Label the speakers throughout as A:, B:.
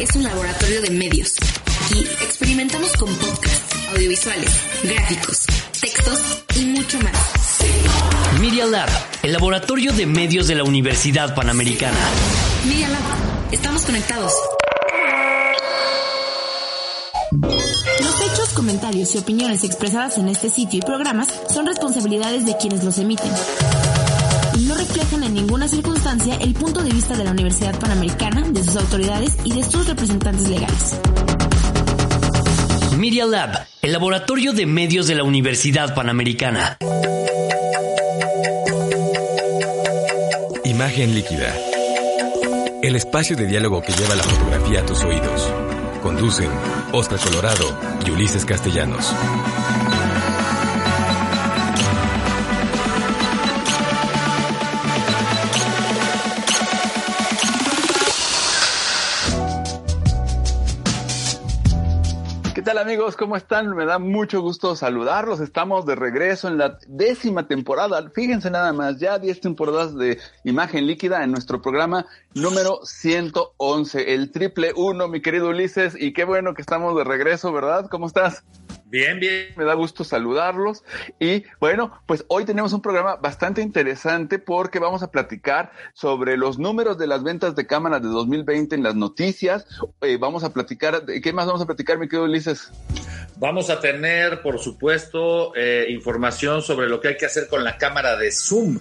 A: es un laboratorio de medios. Aquí experimentamos con podcasts, audiovisuales, gráficos, textos y mucho más.
B: Media Lab, el laboratorio de medios de la Universidad Panamericana.
A: Media Lab, estamos conectados.
C: Los hechos, comentarios y opiniones expresadas en este sitio y programas son responsabilidades de quienes los emiten. Reflejan en ninguna circunstancia el punto de vista de la Universidad Panamericana, de sus autoridades y de sus representantes legales.
B: Media Lab, el laboratorio de medios de la Universidad Panamericana.
D: Imagen líquida. El espacio de diálogo que lleva la fotografía a tus oídos. Conducen Oscar Colorado y Ulises Castellanos.
E: ¿Qué tal amigos? ¿Cómo están? Me da mucho gusto saludarlos. Estamos de regreso en la décima temporada. Fíjense nada más, ya 10 temporadas de imagen líquida en nuestro programa número 111, el triple uno, mi querido Ulises. Y qué bueno que estamos de regreso, ¿verdad? ¿Cómo estás?
F: Bien, bien.
E: Me da gusto saludarlos. Y bueno, pues hoy tenemos un programa bastante interesante porque vamos a platicar sobre los números de las ventas de cámaras de 2020 en las noticias. Eh, vamos a platicar, ¿qué más vamos a platicar, mi querido Ulises?
F: Vamos a tener, por supuesto, eh, información sobre lo que hay que hacer con la cámara de Zoom.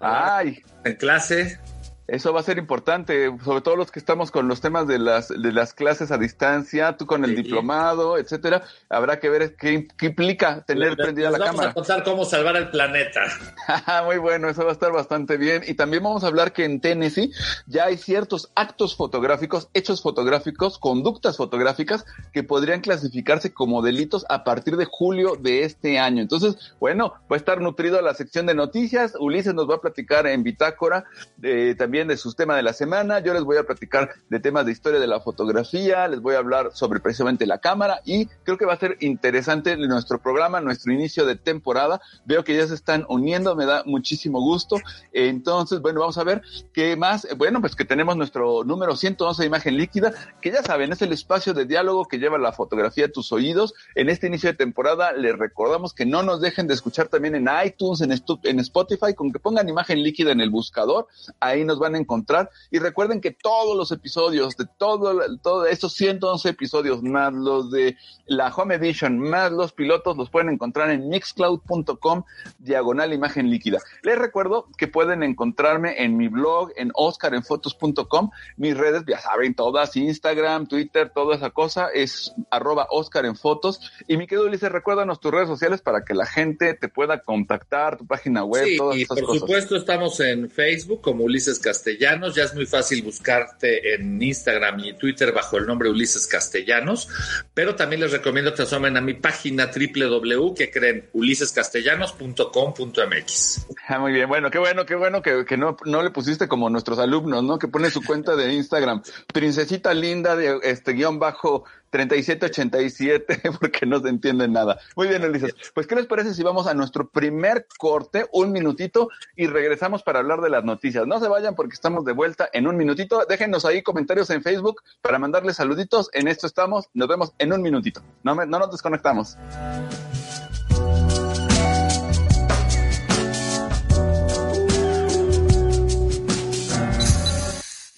E: Ay.
F: En clase.
E: Eso va a ser importante, sobre todo los que estamos con los temas de las, de las clases a distancia, tú con el
F: Sí.
E: diplomado, etcétera. Habrá que ver qué, qué implica tener
F: Les-
E: prendida
F: les
E: la
F: vamos
E: cámara.
F: a contar cómo salvar el planeta.
E: Muy bueno, eso va a estar bastante bien. Y también vamos a hablar que en Tennessee ya hay ciertos actos fotográficos, hechos fotográficos, conductas fotográficas que podrían clasificarse como delitos a partir de julio de este año. Entonces, bueno, va a estar nutrido la sección de noticias. Ulises nos va a platicar en Bitácora eh, también de sus temas de la semana. Yo les voy a platicar de temas de historia de la fotografía. Les voy a hablar sobre precisamente la cámara y creo que va a ser interesante nuestro programa, nuestro inicio de temporada. Veo que ya se están uniendo, me da muchísimo gusto. Entonces, bueno, vamos a ver qué más. Bueno, pues que tenemos nuestro número 111 de imagen líquida, que ya saben, es el espacio de diálogo que lleva la fotografía a tus oídos. En este inicio de temporada les recordamos que no nos dejen de escuchar también en iTunes, en, en Spotify, con que pongan imagen líquida en el buscador, ahí nos van a encontrar. Y recuerden que todos los episodios de todo, todos estos 111 episodios, más los de la Home Edition, más los pilotos, los pueden encontrar en mixcloud.com diagonal imagen líquida. Les recuerdo que pueden encontrarme en mi blog, en oscarenfotos.com. Mis redes, ya saben, todas, Instagram, Twitter, toda esa cosa, es arroba Oscar en fotos. Y mi querido Ulises, recuérdanos tus redes sociales para que la gente te pueda contactar, tu página web,
F: Sí,
E: todas
F: y
E: esas
F: por
E: cosas.
F: supuesto estamos en Facebook como Ulises Castellanos. Ya es muy fácil buscarte en Instagram y Twitter bajo el nombre Ulises Castellanos. Pero también les recomiendo que asomen a mi página www que creen ulisescastellanos.com.mx.
E: Ah, muy bien, bueno, qué bueno, qué bueno que, que no, no le pusiste como nuestros alumnos, ¿no? Que pone su cuenta de Instagram, princesita linda de este guion bajo 3787, porque no se entiende nada. Muy bien, Ulises. Pues, ¿qué les parece si vamos a nuestro primer corte, un minutito, y regresamos para hablar de las noticias? No se vayan porque estamos de vuelta en un minutito. Déjenos ahí comentarios en Facebook para mandarles saluditos. En esto estamos. Nos vemos en un minutito. No, me- no nos desconectamos.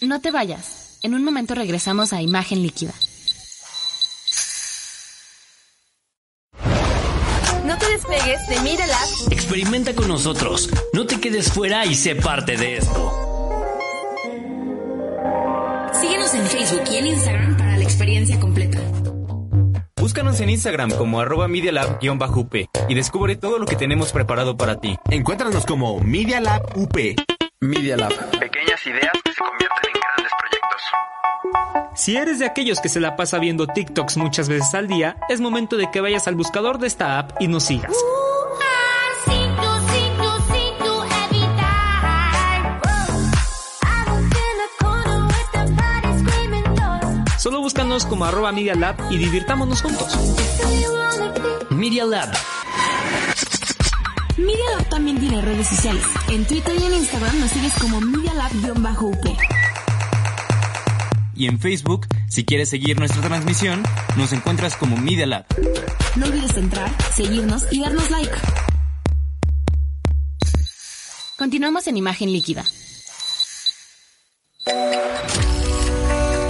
C: No te vayas. En un momento regresamos a Imagen Líquida.
G: Despegues de Media Lab.
B: Experimenta con nosotros. No te quedes fuera y sé parte de esto.
A: Síguenos en Facebook y en Instagram para la experiencia completa.
H: Búscanos en Instagram como arroba MediaLab-UP y descubre todo lo que tenemos preparado para ti.
I: Encuéntranos como Media Lab UP.
J: Media Lab.
K: Pequeñas ideas que se convierten.
L: Si eres de aquellos que se la pasa viendo TikToks muchas veces al día, es momento de que vayas al buscador de esta app y nos sigas. Solo búscanos como arroba Media Lab y divirtámonos juntos.
B: Media Lab.
C: Media Lab también tiene redes sociales. En Twitter y en Instagram nos sigues como Media Lab-UP.
H: Y en Facebook, si quieres seguir nuestra transmisión, nos encuentras como Media Lab.
C: No olvides entrar, seguirnos y darnos like.
A: Continuamos en imagen líquida.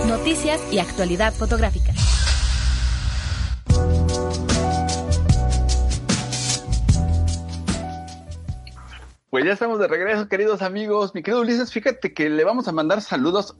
G: Noticias y actualidad fotográfica.
E: Pues ya estamos de regreso, queridos amigos. Mi querido Ulises, fíjate que le vamos a mandar saludos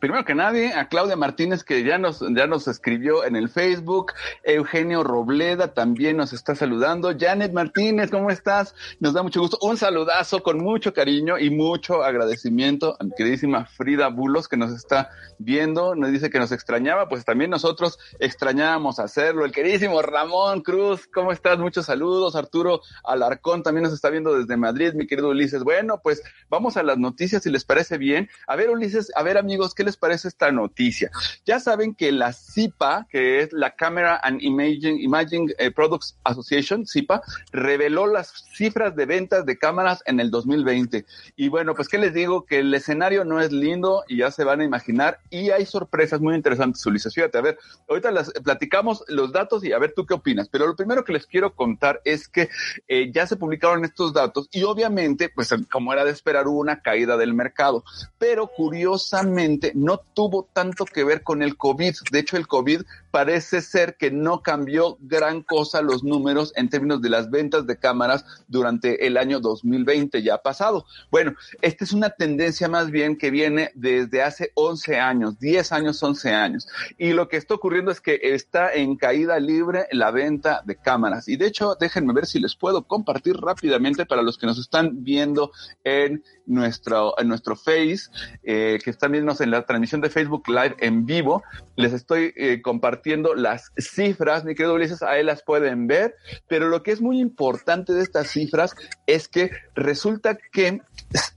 E: primero que nadie, a Claudia Martínez, que ya nos, ya nos escribió en el Facebook, Eugenio Robleda también nos está saludando, Janet Martínez, ¿cómo estás? Nos da mucho gusto, un saludazo con mucho cariño y mucho agradecimiento a mi queridísima Frida Bulos, que nos está viendo, nos dice que nos extrañaba, pues también nosotros extrañábamos hacerlo, el queridísimo Ramón Cruz, ¿cómo estás? Muchos saludos, Arturo Alarcón también nos está viendo desde Madrid, mi querido Ulises. Bueno, pues vamos a las noticias, si les parece bien. A ver, Ulises, a ver, a amigos, ¿qué les parece esta noticia? Ya saben que la CIPA, que es la Camera and Imaging, Imaging eh, Products Association, CIPA, reveló las cifras de ventas de cámaras en el 2020. Y bueno, pues qué les digo, que el escenario no es lindo y ya se van a imaginar y hay sorpresas muy interesantes, Ulises. Fíjate, a ver, ahorita las platicamos los datos y a ver tú qué opinas. Pero lo primero que les quiero contar es que eh, ya se publicaron estos datos y obviamente, pues como era de esperar, hubo una caída del mercado. Pero curiosamente, no tuvo tanto que ver con el COVID. De hecho, el COVID parece ser que no cambió gran cosa los números en términos de las ventas de cámaras durante el año 2020 ya pasado. Bueno, esta es una tendencia más bien que viene desde hace 11 años, 10 años, 11 años. Y lo que está ocurriendo es que está en caída libre la venta de cámaras. Y de hecho, déjenme ver si les puedo compartir rápidamente para los que nos están viendo en nuestro, en nuestro Face, eh, que están viendo en la transmisión de Facebook Live en vivo. Les estoy eh, compartiendo las cifras, mi querido Ulises, ahí las pueden ver, pero lo que es muy importante de estas cifras es que resulta que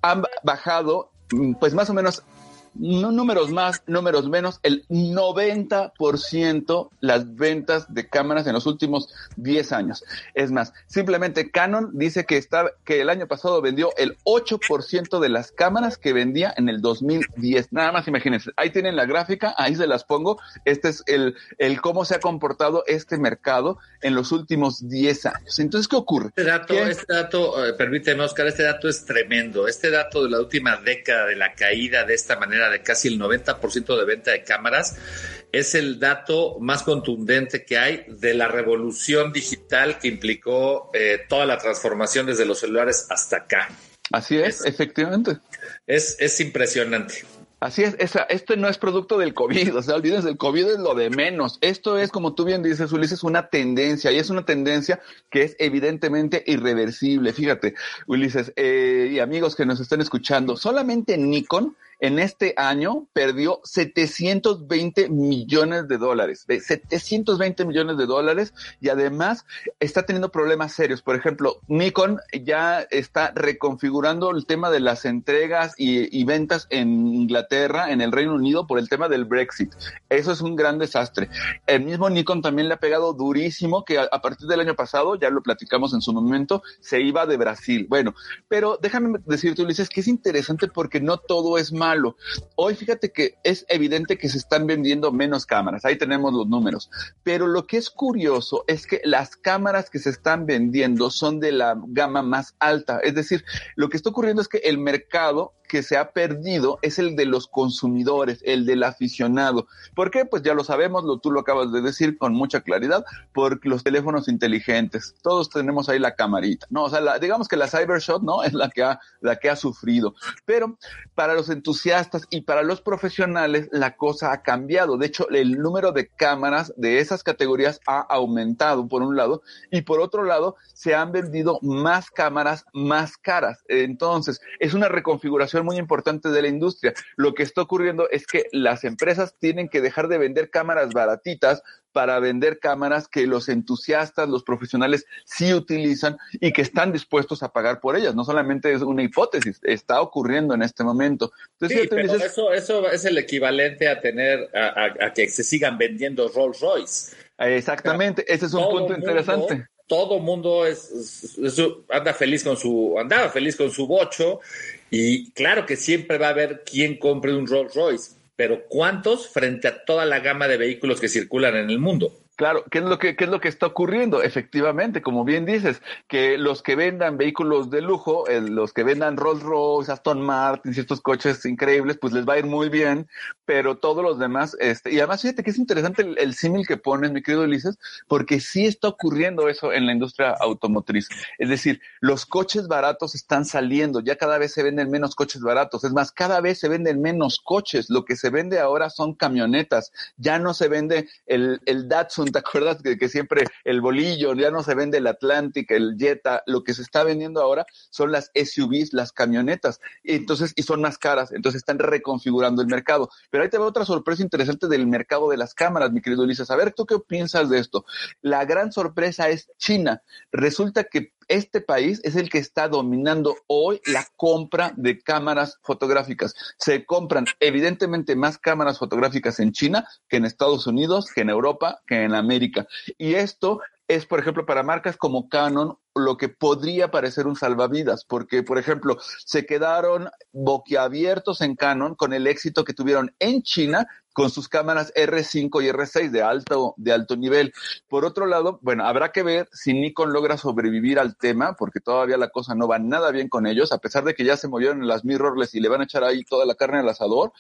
E: han bajado mm, pues más o menos no números más, números menos, el 90% las ventas de cámaras en los últimos 10 años. Es más, simplemente Canon dice que, está, que el año pasado vendió el 8% de las cámaras que vendía en el 2010. Nada más imagínense, ahí tienen la gráfica, ahí se las pongo. Este es el, el cómo se ha comportado este mercado en los últimos 10 años. Entonces, ¿qué ocurre?
F: Este dato, este dato, eh, permíteme Oscar, este dato es tremendo. Este dato de la última década de la caída de esta manera de casi el 90% de venta de cámaras, es el dato más contundente que hay de la revolución digital que implicó eh, toda la transformación desde los celulares hasta acá.
E: Así es, efectivamente.
F: Es, es impresionante.
E: Así es, esa, esto no es producto del COVID, o sea, olvídense, el COVID es lo de menos. Esto es, como tú bien dices, Ulises, una tendencia, y es una tendencia que es evidentemente irreversible. Fíjate, Ulises, eh, y amigos que nos están escuchando, solamente Nikon en este año perdió 720 millones de dólares, de 720 millones de dólares y además está teniendo problemas serios. Por ejemplo, Nikon ya está reconfigurando el tema de las entregas y, ventas en Inglaterra, en el Reino Unido, por el tema del Brexit. Eso es un gran desastre. El mismo Nikon también le ha pegado durísimo que a, a partir del año pasado, ya lo platicamos en su momento, se iba de Brasil. Bueno, pero déjame decirte, Ulises, que es interesante porque no todo es malo Hoy fíjate que es evidente que se están vendiendo menos cámaras, ahí tenemos los números, pero lo que es curioso es que las cámaras que se están vendiendo son de la gama más alta, es decir, lo que está ocurriendo es que el mercado que se ha perdido es el de los consumidores, el del aficionado. ¿Por qué? Pues ya lo sabemos, lo, tú lo acabas de decir con mucha claridad, por los teléfonos inteligentes. Todos tenemos ahí la camarita, ¿no? O sea, digamos que la Cybershot, ¿no? Es la que ha, la que ha sufrido. Pero para los entusiastas y para los profesionales, la cosa ha cambiado. De hecho, el número de cámaras de esas categorías ha aumentado, por un lado, y por otro lado, se han vendido más cámaras más caras. Entonces, es una reconfiguración muy importante de la industria. Lo que está ocurriendo es que las empresas tienen que dejar de vender cámaras baratitas para vender cámaras que los entusiastas, los profesionales sí utilizan y que están dispuestos a pagar por ellas. No solamente es una hipótesis, está ocurriendo en este momento.
F: sí, pero eso, eso es el equivalente a tener, a, que se sigan vendiendo Rolls Royce.
E: Exactamente, ese es un punto interesante
F: todo mundo es, anda feliz con su, andaba feliz con su bocho y claro que siempre va a haber quien compre un Rolls Royce, pero ¿cuántos frente a toda la gama de vehículos que circulan en el mundo?
E: Claro, ¿qué es lo que qué es lo que está ocurriendo? Efectivamente, como bien dices, que los que vendan vehículos de lujo, los que vendan Rolls Royce, Aston Martin estos coches increíbles, pues les va a ir muy bien, pero todos los demás, este, y además fíjate que es interesante el, símil que pones, mi querido Ulises, porque sí está ocurriendo eso en la industria automotriz. Es decir, los coches baratos están saliendo, ya cada vez se venden menos coches baratos, es más, cada vez se venden menos coches, lo que se vende ahora son camionetas, ya no se vende el, el Datsun ¿te acuerdas que, siempre el bolillo, ya no se vende el Atlantic, el Jetta, lo que se está vendiendo ahora son las SUVs, las camionetas, entonces, y son más caras, entonces están reconfigurando el mercado. Pero ahí te veo otra sorpresa interesante del mercado de las cámaras, mi querido Ulises. A ver, ¿tú qué piensas de esto? La gran sorpresa es China. Resulta que este país es el que está dominando hoy la compra de cámaras fotográficas. Se compran evidentemente más cámaras fotográficas en China que en Estados Unidos, que en Europa, que en América. Y esto es, por ejemplo, para marcas como Canon, lo que podría parecer un salvavidas, porque, por ejemplo, se quedaron boquiabiertos en Canon con el éxito que tuvieron en China con sus cámaras R5 y R6 de alto, de alto nivel. Por otro lado, bueno, habrá que ver si Nikon logra sobrevivir al tema, porque todavía la cosa no va nada bien con ellos, a pesar de que ya se movieron las mirrorless y le van a echar ahí toda la carne al asador.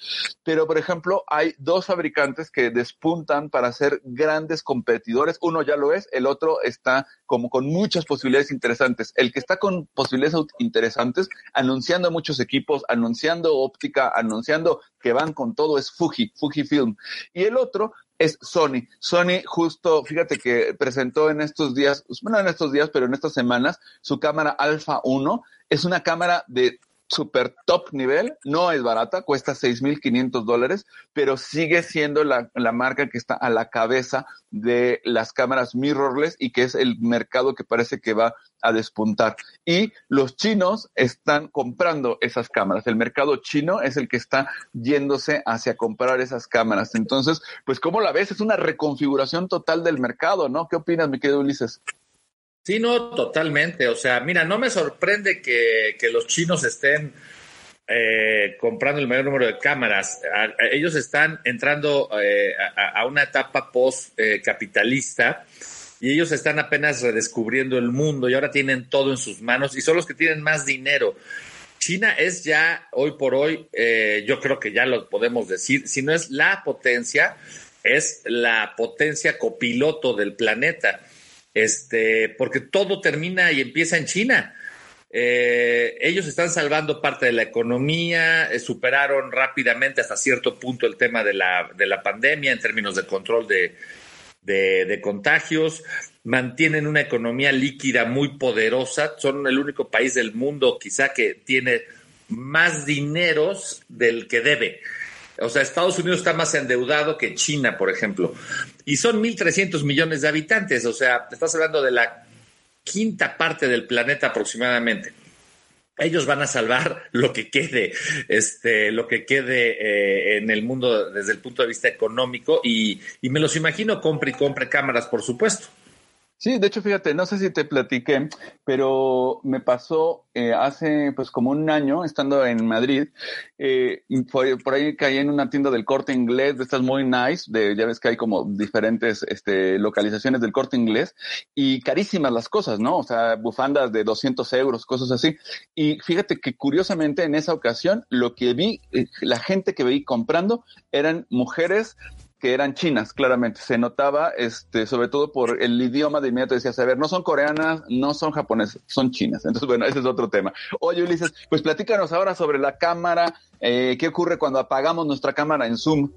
E: Pero, por ejemplo, hay dos fabricantes que despuntan para ser grandes competidores. Uno ya lo es, el otro está como con muchas posibilidades interesantes. El que está con posibilidades interesantes, anunciando muchos equipos, anunciando óptica, anunciando que van con todo, es Fuji, Fuji Film. Y el otro es Sony. Sony justo, fíjate que presentó en estos días, bueno, en estos días, pero en estas semanas, su cámara Alpha 1. Es una cámara de super top nivel, no es barata, cuesta 6.500 dólares, pero sigue siendo la, la, marca que está a la cabeza de las cámaras mirrorless y que es el mercado que parece que va a despuntar. Y los chinos están comprando esas cámaras. El mercado chino es el que está yéndose hacia comprar esas cámaras. Entonces, pues, ¿cómo la ves? Es una reconfiguración total del mercado, ¿no? ¿Qué opinas, mi querido Ulises?
F: Sí, no, totalmente. O sea, mira, no me sorprende que, los chinos estén eh, comprando el mayor número de cámaras. ellos están entrando eh, a, una etapa post-capitalista y ellos están apenas redescubriendo el mundo y ahora tienen todo en sus manos y son los que tienen más dinero. China es ya, hoy por hoy, eh, yo creo que ya lo podemos decir, si no es la potencia, es la potencia copiloto del planeta este, porque todo termina y empieza en China. Eh, ellos están salvando parte de la economía, eh, superaron rápidamente hasta cierto punto el tema de la, de la pandemia en términos de control de, de, contagios, mantienen una economía líquida muy poderosa, son el único país del mundo quizá que tiene más dineros del que debe. O sea, Estados Unidos está más endeudado que China, por ejemplo. Y son 1.300 millones de habitantes. O sea, estás hablando de la quinta parte del planeta aproximadamente. Ellos van a salvar lo que quede, este, lo que quede eh, en el mundo desde el punto de vista económico y, y me los imagino compre y compre cámaras, por supuesto.
E: Sí, de hecho, fíjate, no sé si te platiqué, pero me pasó eh, hace pues como un año estando en Madrid, eh, por, ahí caí en una tienda del corte inglés, de estas muy nice, de, ya ves que hay como diferentes este, localizaciones del corte inglés, y carísimas las cosas, ¿no? O sea, bufandas de 200 euros, cosas así. Y fíjate que curiosamente en esa ocasión lo que vi, eh, la gente que veí comprando eran mujeres que eran chinas, claramente. Se notaba, este, sobre todo por el idioma de inmediato decías, a ver, no son coreanas, no son japonesas, son chinas. Entonces, bueno, ese es otro tema. Oye, Ulises, pues platícanos ahora sobre la cámara, eh, ¿qué ocurre cuando apagamos nuestra cámara en Zoom?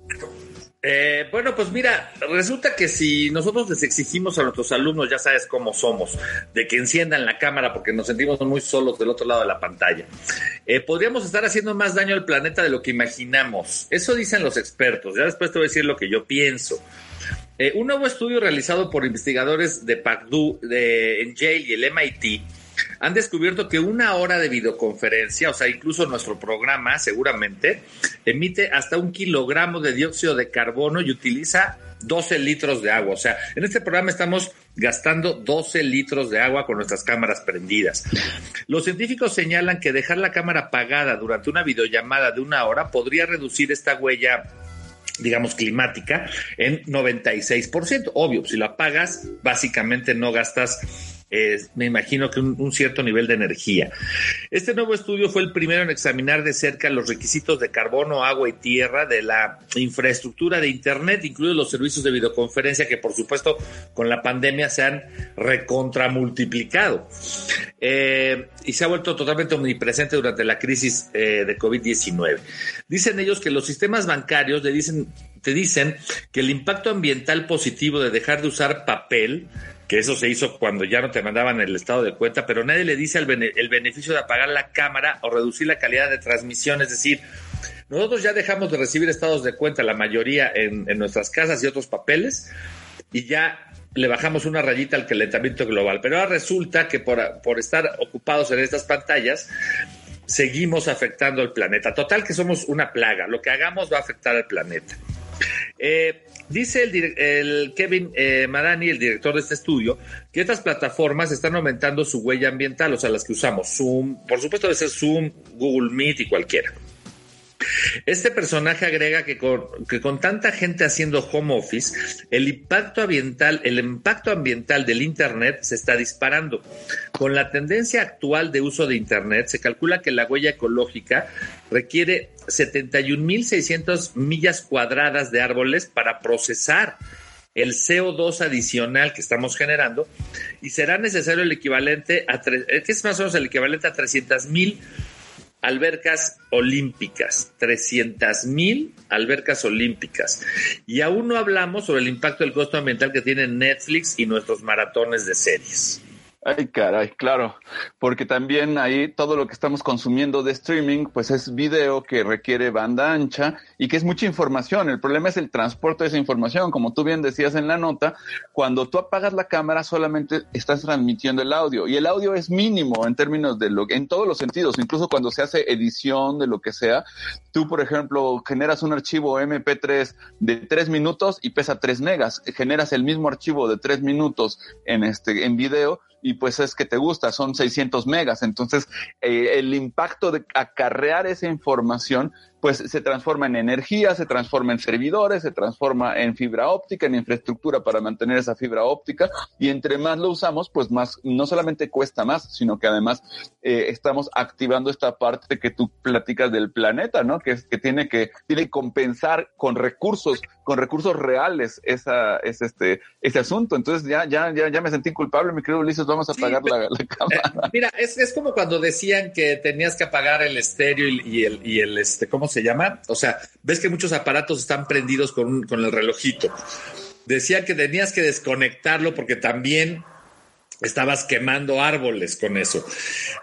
F: Eh, bueno, pues mira, resulta que si nosotros les exigimos a nuestros alumnos, ya sabes cómo somos, de que enciendan la cámara porque nos sentimos muy solos del otro lado de la pantalla, eh, podríamos estar haciendo más daño al planeta de lo que imaginamos. Eso dicen los expertos. Ya después te voy a decir lo que yo pienso. Eh, un nuevo estudio realizado por investigadores de Purdue, de, en Yale y el MIT han descubierto que una hora de videoconferencia, o sea, incluso nuestro programa seguramente, emite hasta un kilogramo de dióxido de carbono y utiliza 12 litros de agua. O sea, en este programa estamos gastando 12 litros de agua con nuestras cámaras prendidas. Los científicos señalan que dejar la cámara apagada durante una videollamada de una hora podría reducir esta huella digamos, climática en 96%. Obvio, si lo apagas, básicamente no gastas me imagino que un, cierto nivel de energía. Este nuevo estudio fue el primero en examinar de cerca los requisitos de carbono, agua y tierra de la infraestructura de Internet, incluidos los servicios de videoconferencia que por supuesto con la pandemia se han recontramultiplicado. Eh, y se ha vuelto totalmente omnipresente durante la crisis eh, de COVID-19. Dicen ellos que los sistemas bancarios te dicen que el impacto ambiental positivo de dejar de usar papel que eso se hizo cuando ya no te mandaban el estado de cuenta, pero nadie le dice el, bene el, beneficio de apagar la cámara o reducir la calidad de transmisión, es decir, nosotros ya dejamos de recibir estados de cuenta, la mayoría en, en nuestras casas y otros papeles, y ya le bajamos una rayita al calentamiento global, pero ahora resulta que por, por estar ocupados en estas pantallas, seguimos afectando al planeta. Total que somos una plaga, lo que hagamos va a afectar al planeta. Eh, Dice el, el Kevin eh, Marani, el director de este estudio, que estas plataformas están aumentando su huella ambiental, o sea, las que usamos, Zoom, por supuesto debe ser Zoom, Google Meet y cualquiera. Este personaje agrega que con, que con, tanta gente haciendo home office, el impacto ambiental, el impacto ambiental del Internet se está disparando. Con la tendencia actual de uso de Internet, se calcula que la huella ecológica requiere 71.600 millas cuadradas de árboles para procesar el CO2 adicional que estamos generando y será necesario el equivalente a, que es más o menos el equivalente a 300 mil albercas olímpicas, 300 mil albercas olímpicas. Y aún no hablamos sobre el impacto del costo ambiental que tienen Netflix y nuestros maratones de series.
E: Ay, caray, claro, porque también ahí todo lo que estamos consumiendo de streaming, pues es video que requiere banda ancha y que es mucha información. El problema es el transporte de esa información. Como tú bien decías en la nota, cuando tú apagas la cámara solamente estás transmitiendo el audio y el audio es mínimo en términos de lo en todos los sentidos, incluso cuando se hace edición de lo que sea. Tú, por ejemplo, generas un archivo MP3 de tres minutos y pesa tres megas. Generas el mismo archivo de tres minutos en este en video y pues es que te gusta, son 600 megas. Entonces, eh, el impacto de acarrear esa información pues se transforma en energía, se transforma en servidores, se transforma en fibra óptica, en infraestructura para mantener esa fibra óptica y entre más lo usamos, pues más, no solamente cuesta más, sino que además eh, estamos activando esta parte que tú platicas del planeta, ¿no? Que, es, que tiene que, tiene que compensar con recursos, con recursos reales esa, es este, ese asunto. Entonces ya, ya, ya, ya me sentí culpable, mi querido Ulises, vamos a apagar la, la, cámara.
F: Eh, mira, es, es como cuando decían que tenías que apagar el estéreo y, y el, y el, este, ¿cómo se llama? O sea, ves que muchos aparatos están prendidos con, con el relojito. Decía que tenías que desconectarlo porque también estabas quemando árboles con eso.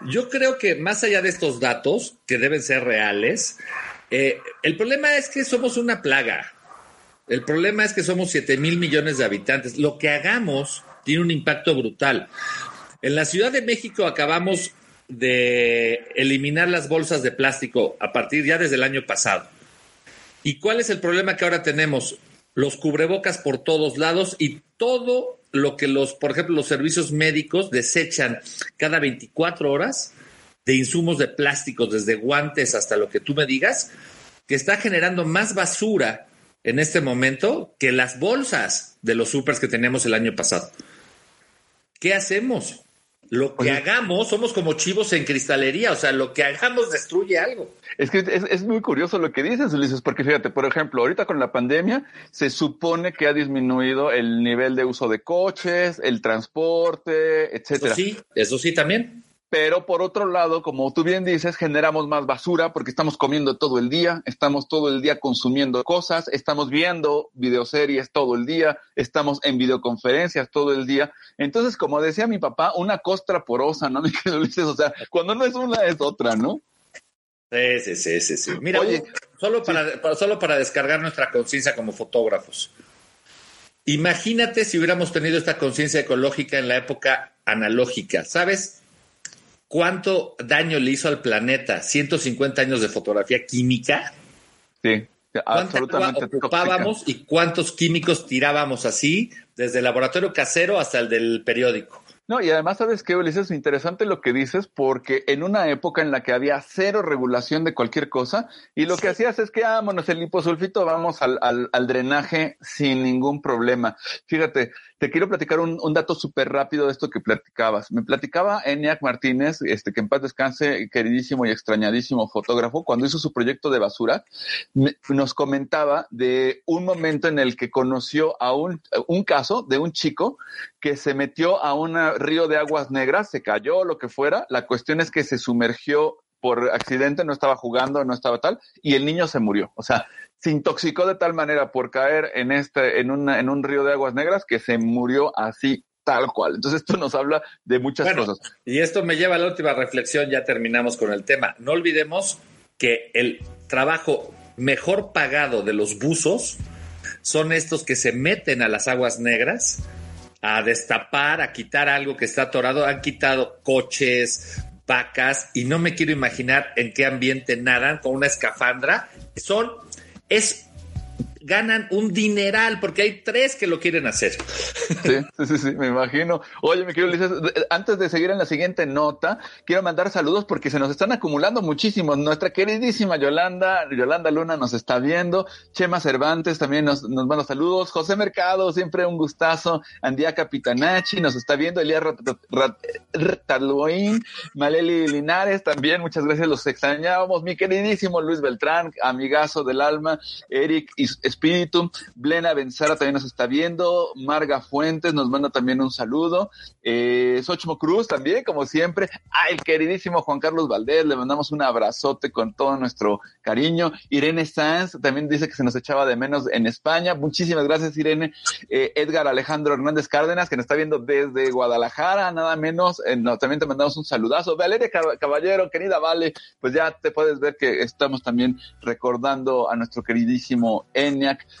F: Yo creo que más allá de estos datos, que deben ser reales, eh, el problema es que somos una plaga. El problema es que somos 7 mil millones de habitantes. Lo que hagamos tiene un impacto brutal. En la Ciudad de México acabamos de eliminar las bolsas de plástico a partir ya desde el año pasado. ¿Y cuál es el problema que ahora tenemos? Los cubrebocas por todos lados y todo lo que los, por ejemplo, los servicios médicos desechan cada 24 horas de insumos de plásticos, desde guantes hasta lo que tú me digas, que está generando más basura en este momento que las bolsas de los supers que teníamos el año pasado. ¿Qué hacemos? Lo que Oye. hagamos, somos como chivos en cristalería, o sea, lo que hagamos destruye algo.
E: Es que es, es, muy curioso lo que dices, Ulises, porque fíjate, por ejemplo, ahorita con la pandemia se supone que ha disminuido el nivel de uso de coches, el transporte, etcétera.
F: Eso sí, eso sí también.
E: Pero por otro lado, como tú bien dices, generamos más basura porque estamos comiendo todo el día, estamos todo el día consumiendo cosas, estamos viendo videoseries todo el día, estamos en videoconferencias todo el día. Entonces, como decía mi papá, una costra porosa, ¿no? Mi querido Ulises, o sea, cuando no es una es otra, ¿no?
F: Sí, sí, sí, sí. sí. Mira, Oye, solo, para, sí. para, solo para descargar nuestra conciencia como fotógrafos. Imagínate si hubiéramos tenido esta conciencia ecológica en la época analógica, ¿sabes? ¿Cuánto daño le hizo al planeta 150 años de fotografía química?
E: Sí,
F: absolutamente. ocupábamos tóxica. y cuántos químicos tirábamos así, desde el laboratorio casero hasta el del periódico?
E: No, y además, ¿sabes qué, Ulises? Es interesante lo que dices, porque en una época en la que había cero regulación de cualquier cosa, y lo que hacías es que, vámonos, el liposulfito, vamos al, al, al drenaje sin ningún problema. Fíjate, te quiero platicar un, un dato súper rápido de esto que platicabas. Me platicaba Eniac Martínez, este, que en paz descanse, queridísimo y extrañadísimo fotógrafo, cuando hizo su proyecto de basura, me, nos comentaba de un momento en el que conoció a un, un caso de un chico que se metió a un río de aguas negras, se cayó, lo que fuera. La cuestión es que se sumergió por accidente, no estaba jugando, no estaba tal, y el niño se murió. O sea, se intoxicó de tal manera por caer en este, en una, en un río de aguas negras que se murió así tal cual. Entonces esto nos habla de muchas
F: bueno,
E: cosas.
F: Y esto me lleva a la última reflexión, ya terminamos con el tema. No olvidemos que el trabajo mejor pagado de los buzos son estos que se meten a las aguas negras a destapar, a quitar algo que está atorado. Han quitado coches, vacas y no me quiero imaginar en qué ambiente nadan con una escafandra. Son, es ganan un dineral porque hay tres que lo quieren hacer.
E: Sí, sí, sí, me imagino. Oye, mi querido Ulises, antes de seguir en la siguiente nota, quiero mandar saludos porque se nos están acumulando muchísimos. Nuestra queridísima Yolanda, Yolanda Luna nos está viendo, Chema Cervantes también nos, nos manda saludos, José Mercado, siempre un gustazo, Andía Capitanachi nos está viendo, Elías Rataloín, Maleli Linares también, muchas gracias, los extrañábamos, mi queridísimo Luis Beltrán, amigazo del alma, Eric y Espíritu, Blena Benzara también nos está viendo, Marga Fuentes nos manda también un saludo, eh, Cruz también, como siempre, ah, queridísimo Juan Carlos Valdés, le mandamos un abrazote con todo nuestro cariño, Irene Sanz también dice que se nos echaba de menos en España, muchísimas gracias Irene, eh, Edgar Alejandro Hernández Cárdenas, que nos está viendo desde Guadalajara, nada menos, eh, también te mandamos un saludazo, Valeria Caballero, querida Vale, pues ya te puedes ver que estamos también recordando a nuestro queridísimo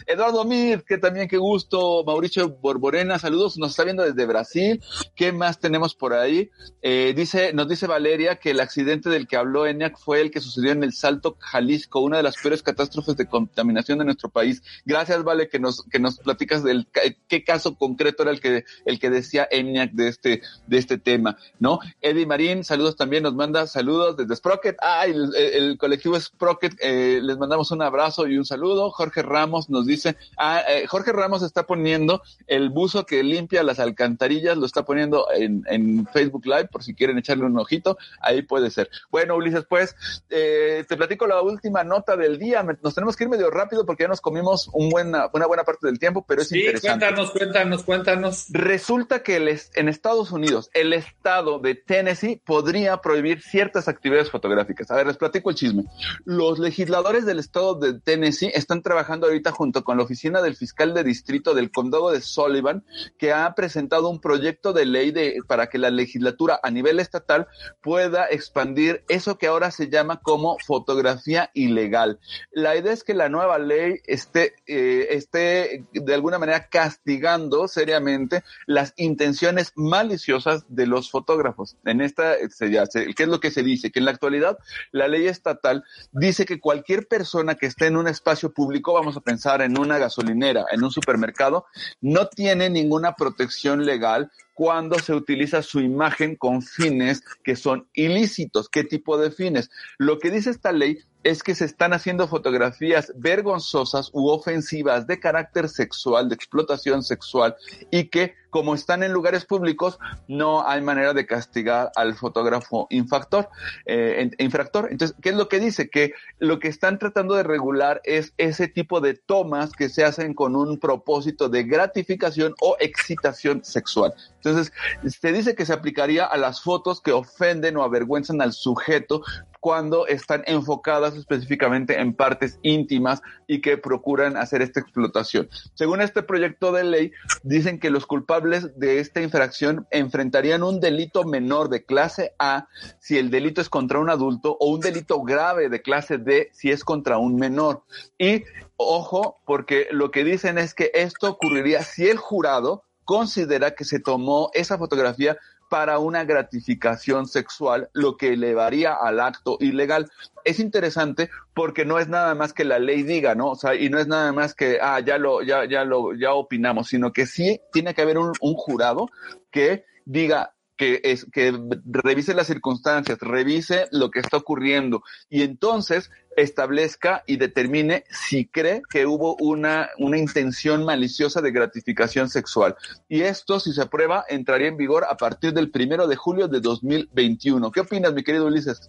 E: Eduardo Mir, que también qué gusto, Mauricio Borborena, saludos, nos está viendo desde Brasil, ¿qué más tenemos por ahí? Eh, dice, nos dice Valeria que el accidente del que habló Eniac fue el que sucedió en el Salto, Jalisco, una de las peores catástrofes de contaminación de nuestro país. Gracias, Vale, que nos, que nos platicas del qué caso concreto era el que, el que decía Eniac de este, de este tema, ¿no? Eddie Marín, saludos también, nos manda saludos desde Sprocket. Ah, el, el colectivo Sprocket, eh, les mandamos un abrazo y un saludo. Jorge Ramos nos dice, ah, eh, Jorge Ramos está poniendo el buzo que limpia las alcantarillas, lo está poniendo en, en Facebook Live, por si quieren echarle un ojito, ahí puede ser. Bueno, Ulises, pues, eh, te platico la última nota del día. Nos tenemos que ir medio rápido porque ya nos comimos un buena, una buena parte del tiempo, pero es
F: sí,
E: interesante.
F: Cuéntanos, cuéntanos, cuéntanos.
E: Resulta que el, en Estados Unidos, el estado de Tennessee podría prohibir ciertas actividades fotográficas. A ver, les platico el chisme. Los legisladores del estado de Tennessee están trabajando ahorita junto con la oficina del fiscal de distrito del condado de Sullivan, que ha presentado un proyecto de ley de, para que la legislatura a nivel estatal pueda expandir eso que ahora se llama como fotografía ilegal. La idea es que la nueva ley esté, eh, esté de alguna manera castigando seriamente las intenciones maliciosas de los fotógrafos. En esta, ¿qué es lo que se dice? Que en la actualidad la ley estatal dice que cualquier persona que esté en un espacio público, vamos a pensar en una gasolinera, en un supermercado, no tiene ninguna protección legal cuando se utiliza su imagen con fines que son ilícitos. ¿Qué tipo de fines? Lo que dice esta ley es que se están haciendo fotografías vergonzosas u ofensivas de carácter sexual, de explotación sexual, y que como están en lugares públicos, no hay manera de castigar al fotógrafo infractor. Eh, infractor. Entonces, ¿qué es lo que dice? Que lo que están tratando de regular es ese tipo de tomas que se hacen con un propósito de gratificación o excitación sexual. Entonces, se dice que se aplicaría a las fotos que ofenden o avergüenzan al sujeto cuando están enfocadas específicamente en partes íntimas y que procuran hacer esta explotación. Según este proyecto de ley, dicen que los culpables de esta infracción enfrentarían un delito menor de clase A si el delito es contra un adulto o un delito grave de clase D si es contra un menor. Y ojo, porque lo que dicen es que esto ocurriría si el jurado considera que se tomó esa fotografía para una gratificación sexual, lo que elevaría al acto ilegal. Es interesante porque no es nada más que la ley diga, ¿no? O sea, y no es nada más que, ah, ya lo, ya, ya lo, ya opinamos, sino que sí tiene que haber un, un jurado que diga, que, es, que revise las circunstancias, revise lo que está ocurriendo y entonces establezca y determine si cree que hubo una, una intención maliciosa de gratificación sexual. Y esto, si se aprueba, entraría en vigor a partir del primero de julio de 2021. ¿Qué opinas, mi querido Ulises?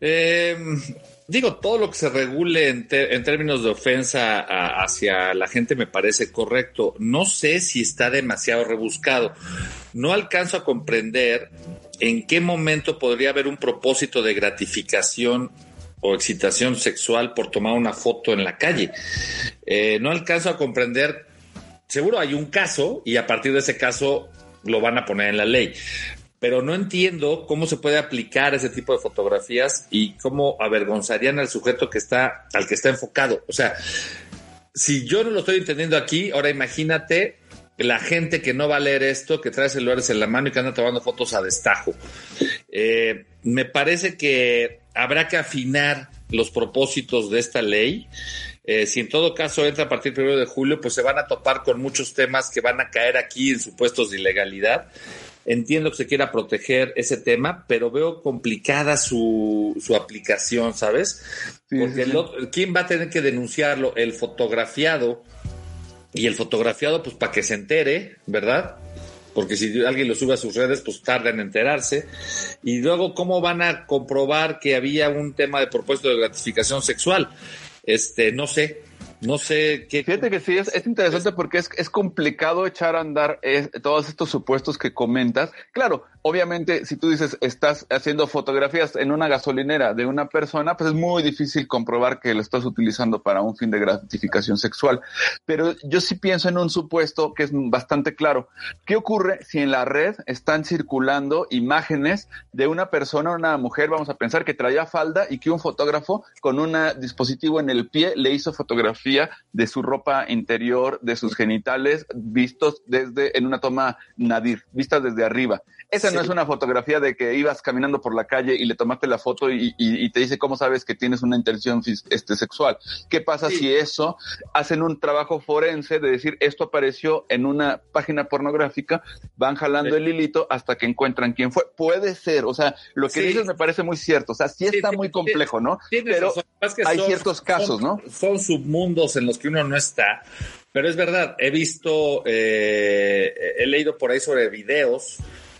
F: Eh, digo, todo lo que se regule en, en términos de ofensa a, hacia la gente me parece correcto. No sé si está demasiado rebuscado. No alcanzo a comprender en qué momento podría haber un propósito de gratificación o excitación sexual por tomar una foto en la calle. Eh, no alcanzo a comprender, seguro hay un caso y a partir de ese caso lo van a poner en la ley, pero no entiendo cómo se puede aplicar ese tipo de fotografías y cómo avergonzarían al sujeto que está, al que está enfocado. O sea, si yo no lo estoy entendiendo aquí, ahora imagínate la gente que no va a leer esto, que trae celulares en la mano y que anda tomando fotos a destajo. Eh, me parece que habrá que afinar los propósitos de esta ley. Eh, si en todo caso entra a partir del 1 de julio, pues se van a topar con muchos temas que van a caer aquí en supuestos de ilegalidad. Entiendo que se quiera proteger ese tema, pero veo complicada su, su aplicación, ¿sabes? Porque el otro- ¿quién va a tener que denunciarlo? El fotografiado y el fotografiado, pues para que se entere, ¿verdad? Porque si alguien lo sube a sus redes, pues tarda en enterarse. Y luego, ¿cómo van a comprobar que había un tema de propósito de gratificación sexual? Este, no sé, no sé qué.
E: Fíjate que sí, es, es interesante porque es, es complicado echar a andar es- todos estos supuestos que comentas. Claro, obviamente, si tú dices estás haciendo fotografías en una gasolinera de una persona, pues es muy difícil comprobar que lo estás utilizando para un fin de gratificación sexual. Pero yo sí pienso en un supuesto que es bastante claro. ¿Qué ocurre si en la red están circulando imágenes de una persona, una mujer, vamos a pensar que traía falda y que un fotógrafo con un dispositivo en el pie le hizo fotografía de su ropa interior, de sus genitales, vistos desde, en una toma nadir, vistas desde arriba. Esa no
F: Sí.
E: es una fotografía de que ibas caminando por la calle y le tomaste la foto y, y- y te dice cómo sabes que tienes una intención este, sexual. ¿Qué pasa si eso hacen un trabajo forense de decir esto apareció en una página pornográfica, van jalando el hilito hasta que encuentran quién fue? Puede ser, o sea, lo que
F: Sí.
E: dices me parece muy cierto, o sea, sí está muy complejo, ¿no?
F: Tienes
E: Pero
F: razón. Es que
E: hay
F: son-
E: ciertos casos,
F: son-
E: ¿no?
F: Son submundos en los que uno no está. Pero es verdad, he visto, eh, he leído por ahí sobre videos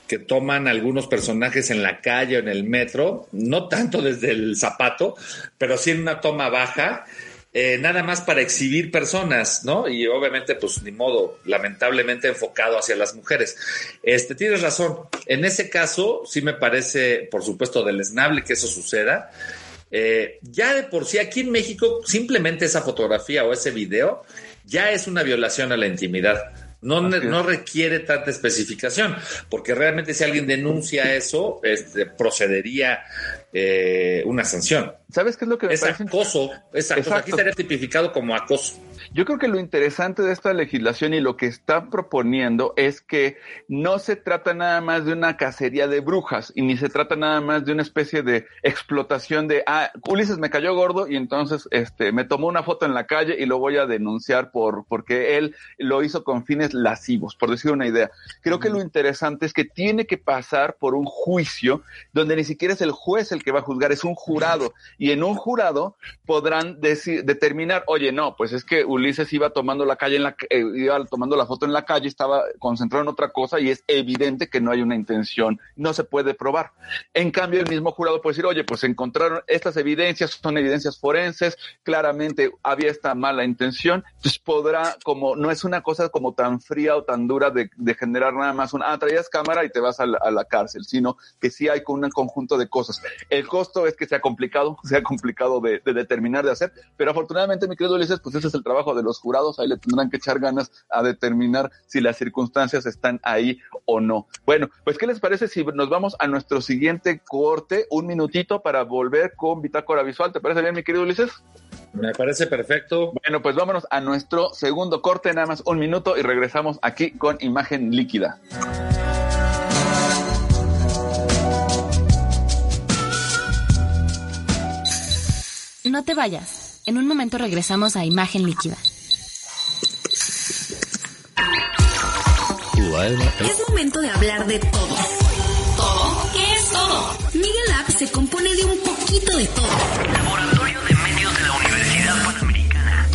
F: que toman algunos personajes en la calle o en el metro, no tanto desde el zapato, pero sí en una toma baja, eh, nada más para exhibir personas, ¿no? Y obviamente, pues ni modo, lamentablemente enfocado hacia las mujeres. Este, tienes razón. En ese caso, sí me parece, por supuesto, deleznable que eso suceda. Eh, ya de por sí, aquí en México, simplemente esa fotografía o ese video ya es una violación a la intimidad. No, no requiere tanta especificación, porque realmente si alguien denuncia eso, este, procedería eh, una sanción.
E: ¿Sabes qué es lo que me
F: es
E: parece?
F: acoso, es acoso.
E: Exacto.
F: Aquí estaría tipificado como acoso.
E: Yo creo que lo interesante de esta legislación y lo que está proponiendo es que no se trata nada más de una cacería de brujas y ni se trata nada más de una especie de explotación de, ah, Ulises me cayó gordo y entonces este, me tomó una foto en la calle y lo voy a denunciar por, porque él lo hizo con fines lascivos, por decir una idea. Creo que lo interesante es que tiene que pasar por un juicio donde ni siquiera es el juez el que va a juzgar, es un jurado. Y en un jurado podrán decir, determinar, oye, no, pues es que Ulises iba tomando la calle en la, eh, iba tomando la foto en la calle, estaba concentrado en otra cosa y es evidente que no hay una intención, no se puede probar. En cambio, el mismo jurado puede decir, oye, pues encontraron estas evidencias, son evidencias forenses, claramente había esta mala intención, entonces podrá, como no es una cosa como tan fría o tan dura de, de generar nada más un, ah, traías cámara y te vas a la, a la cárcel, sino que sí hay con un conjunto de cosas. El costo es que sea complicado, sea complicado de, de determinar, de hacer, pero afortunadamente, mi querido Ulises, pues ese es el trabajo de los jurados, ahí le tendrán que echar ganas a determinar si las circunstancias están ahí o no. Bueno, pues ¿qué les parece si nos vamos a nuestro siguiente corte, un minutito para volver con Bitácora Visual? ¿Te parece bien, mi querido Ulises?
F: Me parece perfecto.
E: Bueno, pues vámonos a nuestro segundo corte, nada más un minuto y regresamos aquí con imagen líquida.
C: No te vayas. En un momento regresamos a Imagen Líquida.
A: Es momento de hablar de todo. ¿Todo? ¿Qué es todo? Media Lab se compone de un poquito de todo.
B: Laboratorio de Medios de la Universidad Panamericana.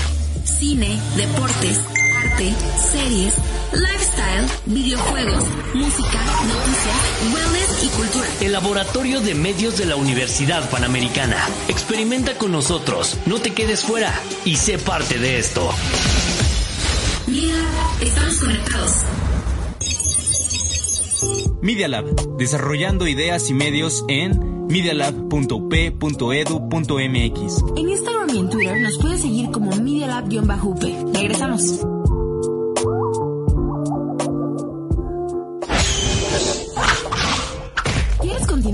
A: Cine, deportes, arte, series, lifestyle, videojuegos, música, noticias, wellness y cultura.
B: El Laboratorio de Medios de la Universidad Panamericana. Experimenta con nosotros, no te quedes fuera y sé parte de esto.
A: Media Lab, estamos conectados.
H: Media Lab, desarrollando ideas y medios en medialab.up.edu.mx.
C: En Instagram y en Twitter nos puedes seguir como Media Lab-UP. Regresamos.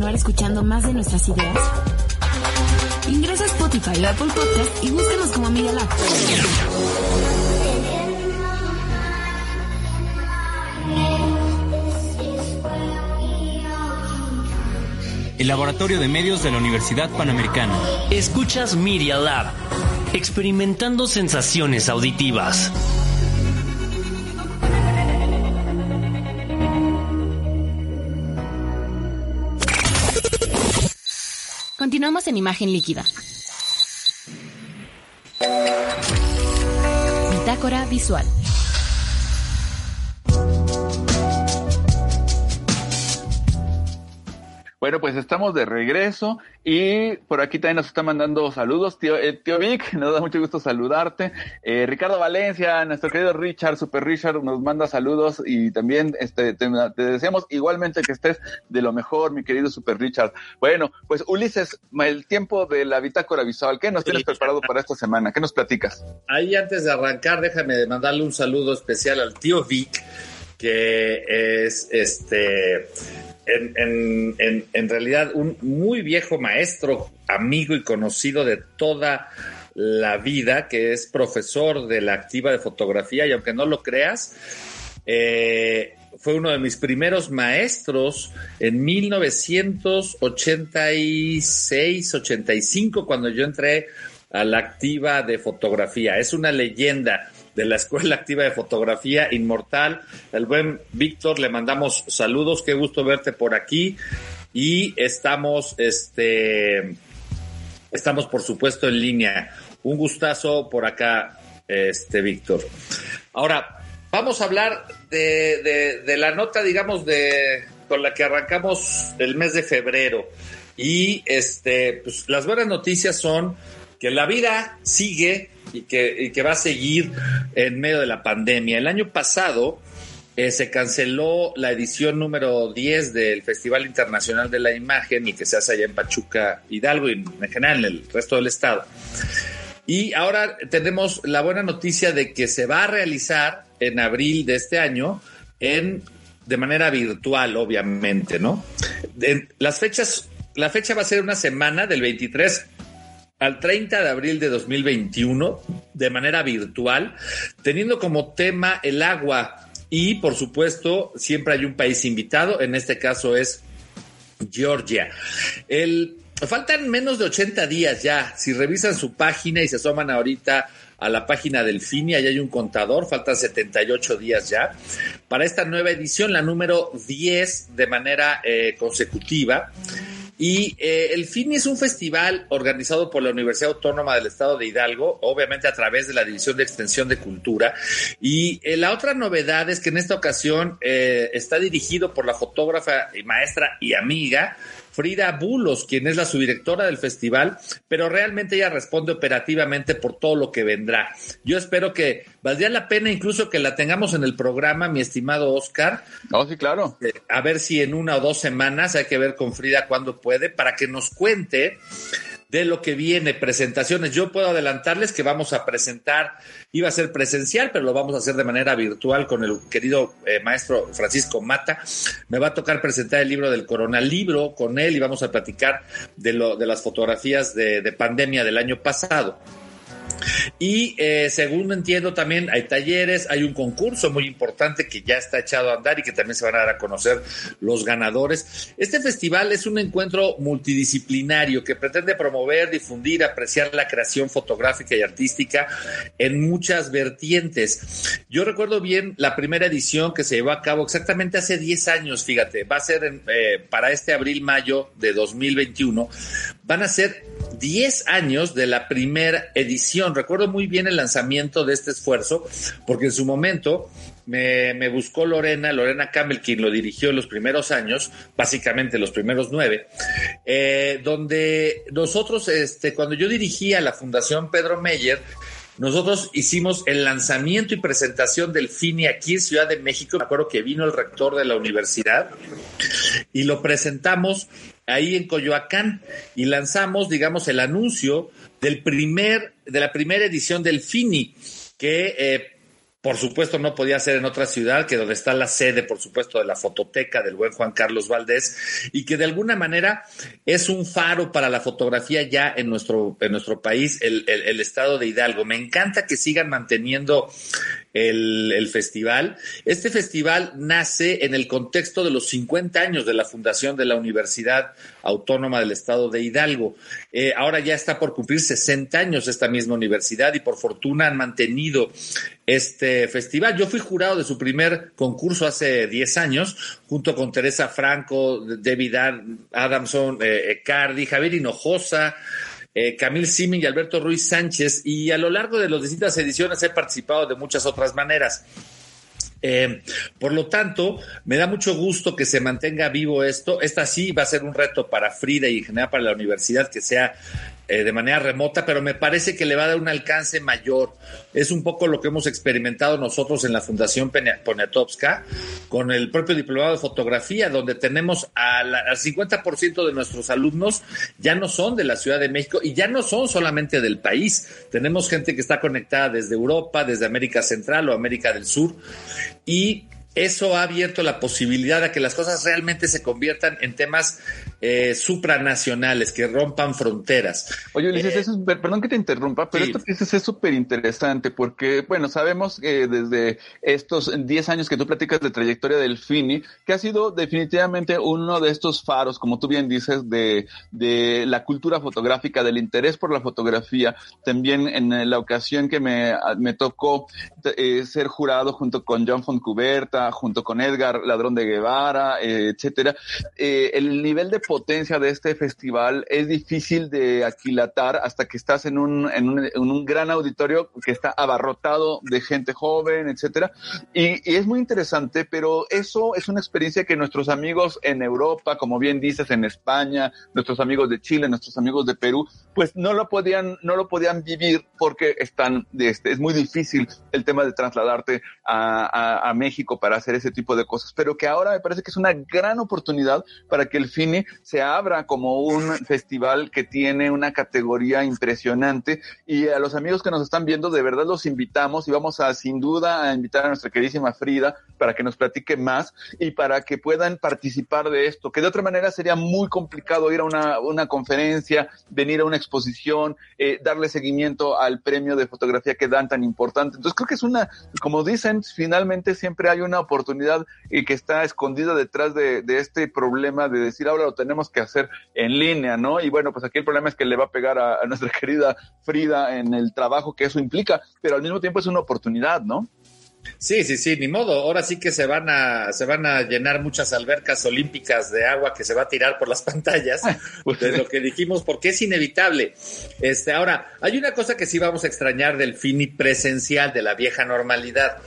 C: Continuar escuchando más de nuestras ideas? Ingresa a Spotify o Apple Podcast y búscanos como Media Lab.
H: El Laboratorio de Medios de la Universidad Panamericana.
B: Escuchas Media Lab. Experimentando sensaciones auditivas.
G: Continuamos en imagen líquida. Bitácora visual.
E: Bueno, pues estamos de regreso y por aquí también nos está mandando saludos, tío, eh, tío Vic, nos da mucho gusto saludarte. Eh, Ricardo Valencia, nuestro querido Richard, Super Richard, nos manda saludos y también este, te, te deseamos igualmente que estés de lo mejor, mi querido Super Richard. Bueno, pues Ulises, el tiempo de la bitácora visual, ¿qué nos tienes preparado para esta semana? ¿Qué nos platicas?
F: Ahí antes de arrancar, déjame mandarle un saludo especial al tío Vic, que es este en, en, en, realidad un muy viejo maestro, amigo y conocido de toda la vida, que es profesor de la activa de fotografía y aunque no lo creas, eh, fue uno de mis primeros maestros en 1986, 85, cuando yo entré a la activa de fotografía. Es una leyenda de la Escuela Activa de Fotografía Inmortal. El buen Víctor, le mandamos saludos, qué gusto verte por aquí. Y estamos, este, estamos por supuesto en línea. Un gustazo por acá, este, Víctor. Ahora, vamos a hablar de, de, la nota, digamos, de con la que arrancamos el mes de febrero. Y este, pues las buenas noticias son que la vida sigue y que, y que va a seguir en medio de la pandemia. El año pasado eh, se canceló la edición número 10 del Festival Internacional de la Imagen y que se hace allá en Pachuca, Hidalgo y en general en el resto del estado. Y ahora tenemos la buena noticia de que se va a realizar en abril de este año en de manera virtual, obviamente, ¿no? Las fechas, la fecha va a ser una semana del 23 al 30 de abril de 2021 de manera virtual, teniendo como tema el agua y por supuesto siempre hay un país invitado, en este caso es Georgia. El, faltan menos de 80 días ya, si revisan su página y se asoman ahorita a la página del FINI, ahí hay un contador, faltan 78 días ya, para esta nueva edición, la número 10 de manera eh, consecutiva. Y eh, el FINI es un festival organizado por la Universidad Autónoma del Estado de Hidalgo, obviamente a través de la División de Extensión de Cultura. Y eh, la otra novedad es que en esta ocasión eh, está dirigido por la fotógrafa y maestra y amiga Frida Bulos, quien es la subdirectora del festival, pero realmente ella responde operativamente por todo lo que vendrá. Yo espero que valdría la pena incluso que la tengamos en el programa, mi estimado Oscar.
E: Oh, sí, claro.
F: Eh, a ver si en una o dos semanas hay que ver con Frida cuándo puede, para que nos cuente de lo que viene, presentaciones. Yo puedo adelantarles que vamos a presentar, iba a ser presencial, pero lo vamos a hacer de manera virtual con el querido eh, maestro Francisco Mata. Me va a tocar presentar el libro del Corona Libro con él y vamos a platicar de, lo, de las fotografías de, de pandemia del año pasado. Y eh, según entiendo también hay talleres, hay un concurso muy importante que ya está echado a andar y que también se van a dar a conocer los ganadores. Este festival es un encuentro multidisciplinario que pretende promover, difundir, apreciar la creación fotográfica y artística en muchas vertientes. Yo recuerdo bien la primera edición que se llevó a cabo exactamente hace 10 años, fíjate, va a ser en, eh, para este abril-mayo de 2021, van a ser 10 años de la primera edición. Recuerdo muy bien el lanzamiento de este esfuerzo, porque en su momento me, buscó Lorena, Lorena Campbell, quien lo dirigió en los primeros años, básicamente los primeros nueve, eh, donde nosotros, este, cuando yo dirigía la Fundación Pedro Meyer, nosotros hicimos el lanzamiento y presentación del FINI aquí en Ciudad de México. Me acuerdo que vino el rector de la universidad y lo presentamos ahí en Coyoacán y lanzamos, digamos, el anuncio del primer, de la primera edición del FINI, que eh, por supuesto, no podía ser en otra ciudad que donde está la sede, por supuesto, de la fototeca del buen Juan Carlos Valdés y que de alguna manera es un faro para la fotografía ya en nuestro, en nuestro país, el, el, el estado de Hidalgo. Me encanta que sigan manteniendo el, festival. Este festival nace en el contexto de los 50 años de la fundación de la Universidad Autónoma del Estado de Hidalgo. Eh, ahora ya está por cumplir 60 años esta misma universidad y por fortuna han mantenido este festival. Yo fui jurado de su primer concurso hace 10 años, junto con Teresa Franco, David Adamson, eh, Cardi, Javier Hinojosa, eh, Camil Simin y Alberto Ruiz Sánchez, y a lo largo de las distintas ediciones he participado de muchas otras maneras. Eh, por lo tanto, me da mucho gusto que se mantenga vivo esto. Esta sí va a ser un reto para Frida y en general para la universidad que sea eh, de manera remota, pero me parece que le va a dar un alcance mayor. Es un poco lo que hemos experimentado nosotros en la Fundación Poniatowska con el propio diplomado de fotografía, donde tenemos al, al 50% de nuestros alumnos ya no son de la Ciudad de México y ya no son solamente del país. Tenemos gente que está conectada desde Europa, desde América Central o América del Sur y eso ha abierto la posibilidad a que las cosas realmente se conviertan en temas eh, supranacionales, que rompan fronteras.
E: Oye, Ulises, eh, eso es, perdón que te interrumpa, pero sí. esto que dices es súper interesante porque, bueno, sabemos que desde estos 10 años que tú platicas de trayectoria del FINI, que ha sido definitivamente uno de estos faros, como tú bien dices, de, de la cultura fotográfica, del interés por la fotografía. También en la ocasión que me, me tocó eh, ser jurado junto con John Foncuberta, junto con Edgar Ladrón de Guevara, eh, etcétera. Eh, el nivel de potencia de este festival es difícil de aquilatar hasta que estás en un, en un, en un gran auditorio que está abarrotado de gente joven, etcétera. Y, y, es muy interesante, pero eso es una experiencia que nuestros amigos en Europa, como bien dices, en España, nuestros amigos de Chile, nuestros amigos de Perú, pues no lo podían, no lo podían vivir porque están, este, es muy difícil el tema de trasladarte a, a, a México para hacer ese tipo de cosas, pero que ahora me parece que es una gran oportunidad para que el FINI se abra como un festival que tiene una categoría impresionante y a los amigos que nos están viendo de verdad los invitamos y vamos a sin duda a invitar a nuestra queridísima Frida para que nos platique más y para que puedan participar de esto, que de otra manera sería muy complicado ir a una, una conferencia, venir a una exposición, eh, darle seguimiento al premio de fotografía que dan tan importante. Entonces creo que es una, como dicen, finalmente siempre hay una oportunidad y que está escondida detrás de, este problema de decir ahora lo tenemos que hacer en línea, ¿no? Y bueno, pues aquí el problema es que le va a pegar a, a nuestra querida Frida en el trabajo que eso implica, pero al mismo tiempo es una oportunidad, ¿no?
F: Sí, sí, sí, ni modo. Ahora sí que se van a, se van a llenar muchas albercas olímpicas de agua que se va a tirar por las pantallas de lo que dijimos, porque es inevitable. Este, ahora, hay una cosa que sí vamos a extrañar del fini presencial, de la vieja normalidad.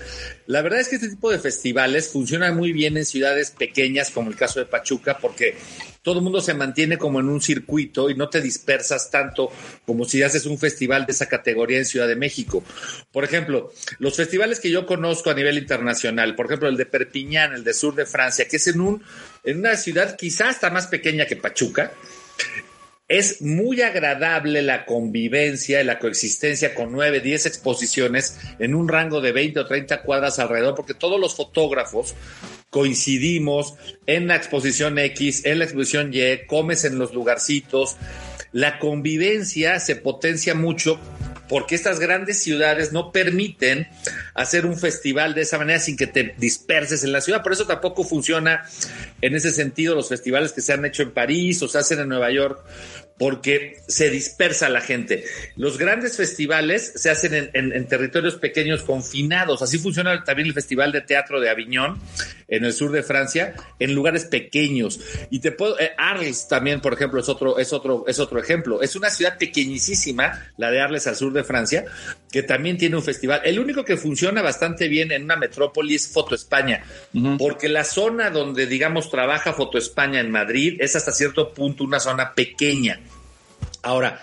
F: La verdad es que este tipo de festivales funcionan muy bien en ciudades pequeñas, como el caso de Pachuca, porque todo el mundo se mantiene como en un circuito y no te dispersas tanto como si haces un festival de esa categoría en Ciudad de México. Por ejemplo, los festivales que yo conozco a nivel internacional, por ejemplo, el de Perpiñán, el de sur de Francia, que es en, un, en una ciudad quizás hasta más pequeña que Pachuca, es muy agradable la convivencia y la coexistencia con nueve, diez exposiciones en un rango de 20 o 30 cuadras alrededor, porque todos los fotógrafos coincidimos en la exposición X, en la exposición Y, comes en los lugarcitos. La convivencia se potencia mucho porque estas grandes ciudades no permiten hacer un festival de esa manera sin que te disperses en la ciudad. Por eso tampoco funciona en ese sentido los festivales que se han hecho en París o se hacen en Nueva York porque se dispersa la gente. Los grandes festivales se hacen en, territorios pequeños confinados. Así funciona también el Festival de Teatro de Aviñón, en el sur de Francia, en lugares pequeños. Y te puedo, eh, Arles también, por ejemplo, es otro, es otro, es otro ejemplo. Es una ciudad pequeñísima, la de Arles al sur de Francia, que también tiene un festival. El único que funciona bastante bien en una metrópoli es Foto España, porque la zona donde, digamos, trabaja Foto España en Madrid es hasta cierto punto una zona pequeña. Ahora,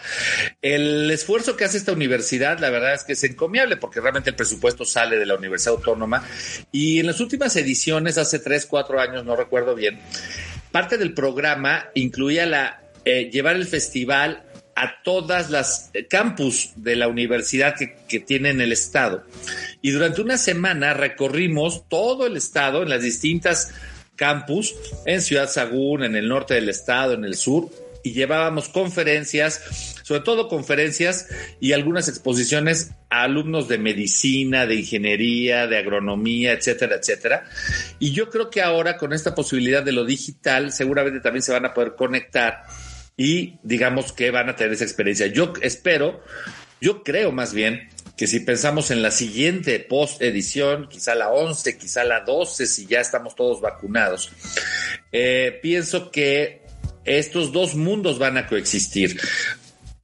F: el esfuerzo que hace esta universidad, la verdad es que es encomiable porque realmente el presupuesto sale de la Universidad Autónoma y en las últimas ediciones, hace tres, cuatro años, no recuerdo bien, parte del programa incluía la, eh, llevar el festival a todas las campus de la universidad que, que tiene en el estado. Y durante una semana recorrimos todo el estado en las distintas campus, en Ciudad Sagún, en el norte del estado, en el sur, y llevábamos conferencias, sobre todo conferencias y algunas exposiciones a alumnos de medicina, de ingeniería, de agronomía, etcétera, etcétera. Y yo creo que ahora con esta posibilidad de lo digital, seguramente también se van a poder conectar y digamos que van a tener esa experiencia. Yo espero, yo creo más bien que si pensamos en la siguiente post edición, quizá la 11, quizá la 12, si ya estamos todos vacunados, eh, pienso que estos dos mundos van a coexistir.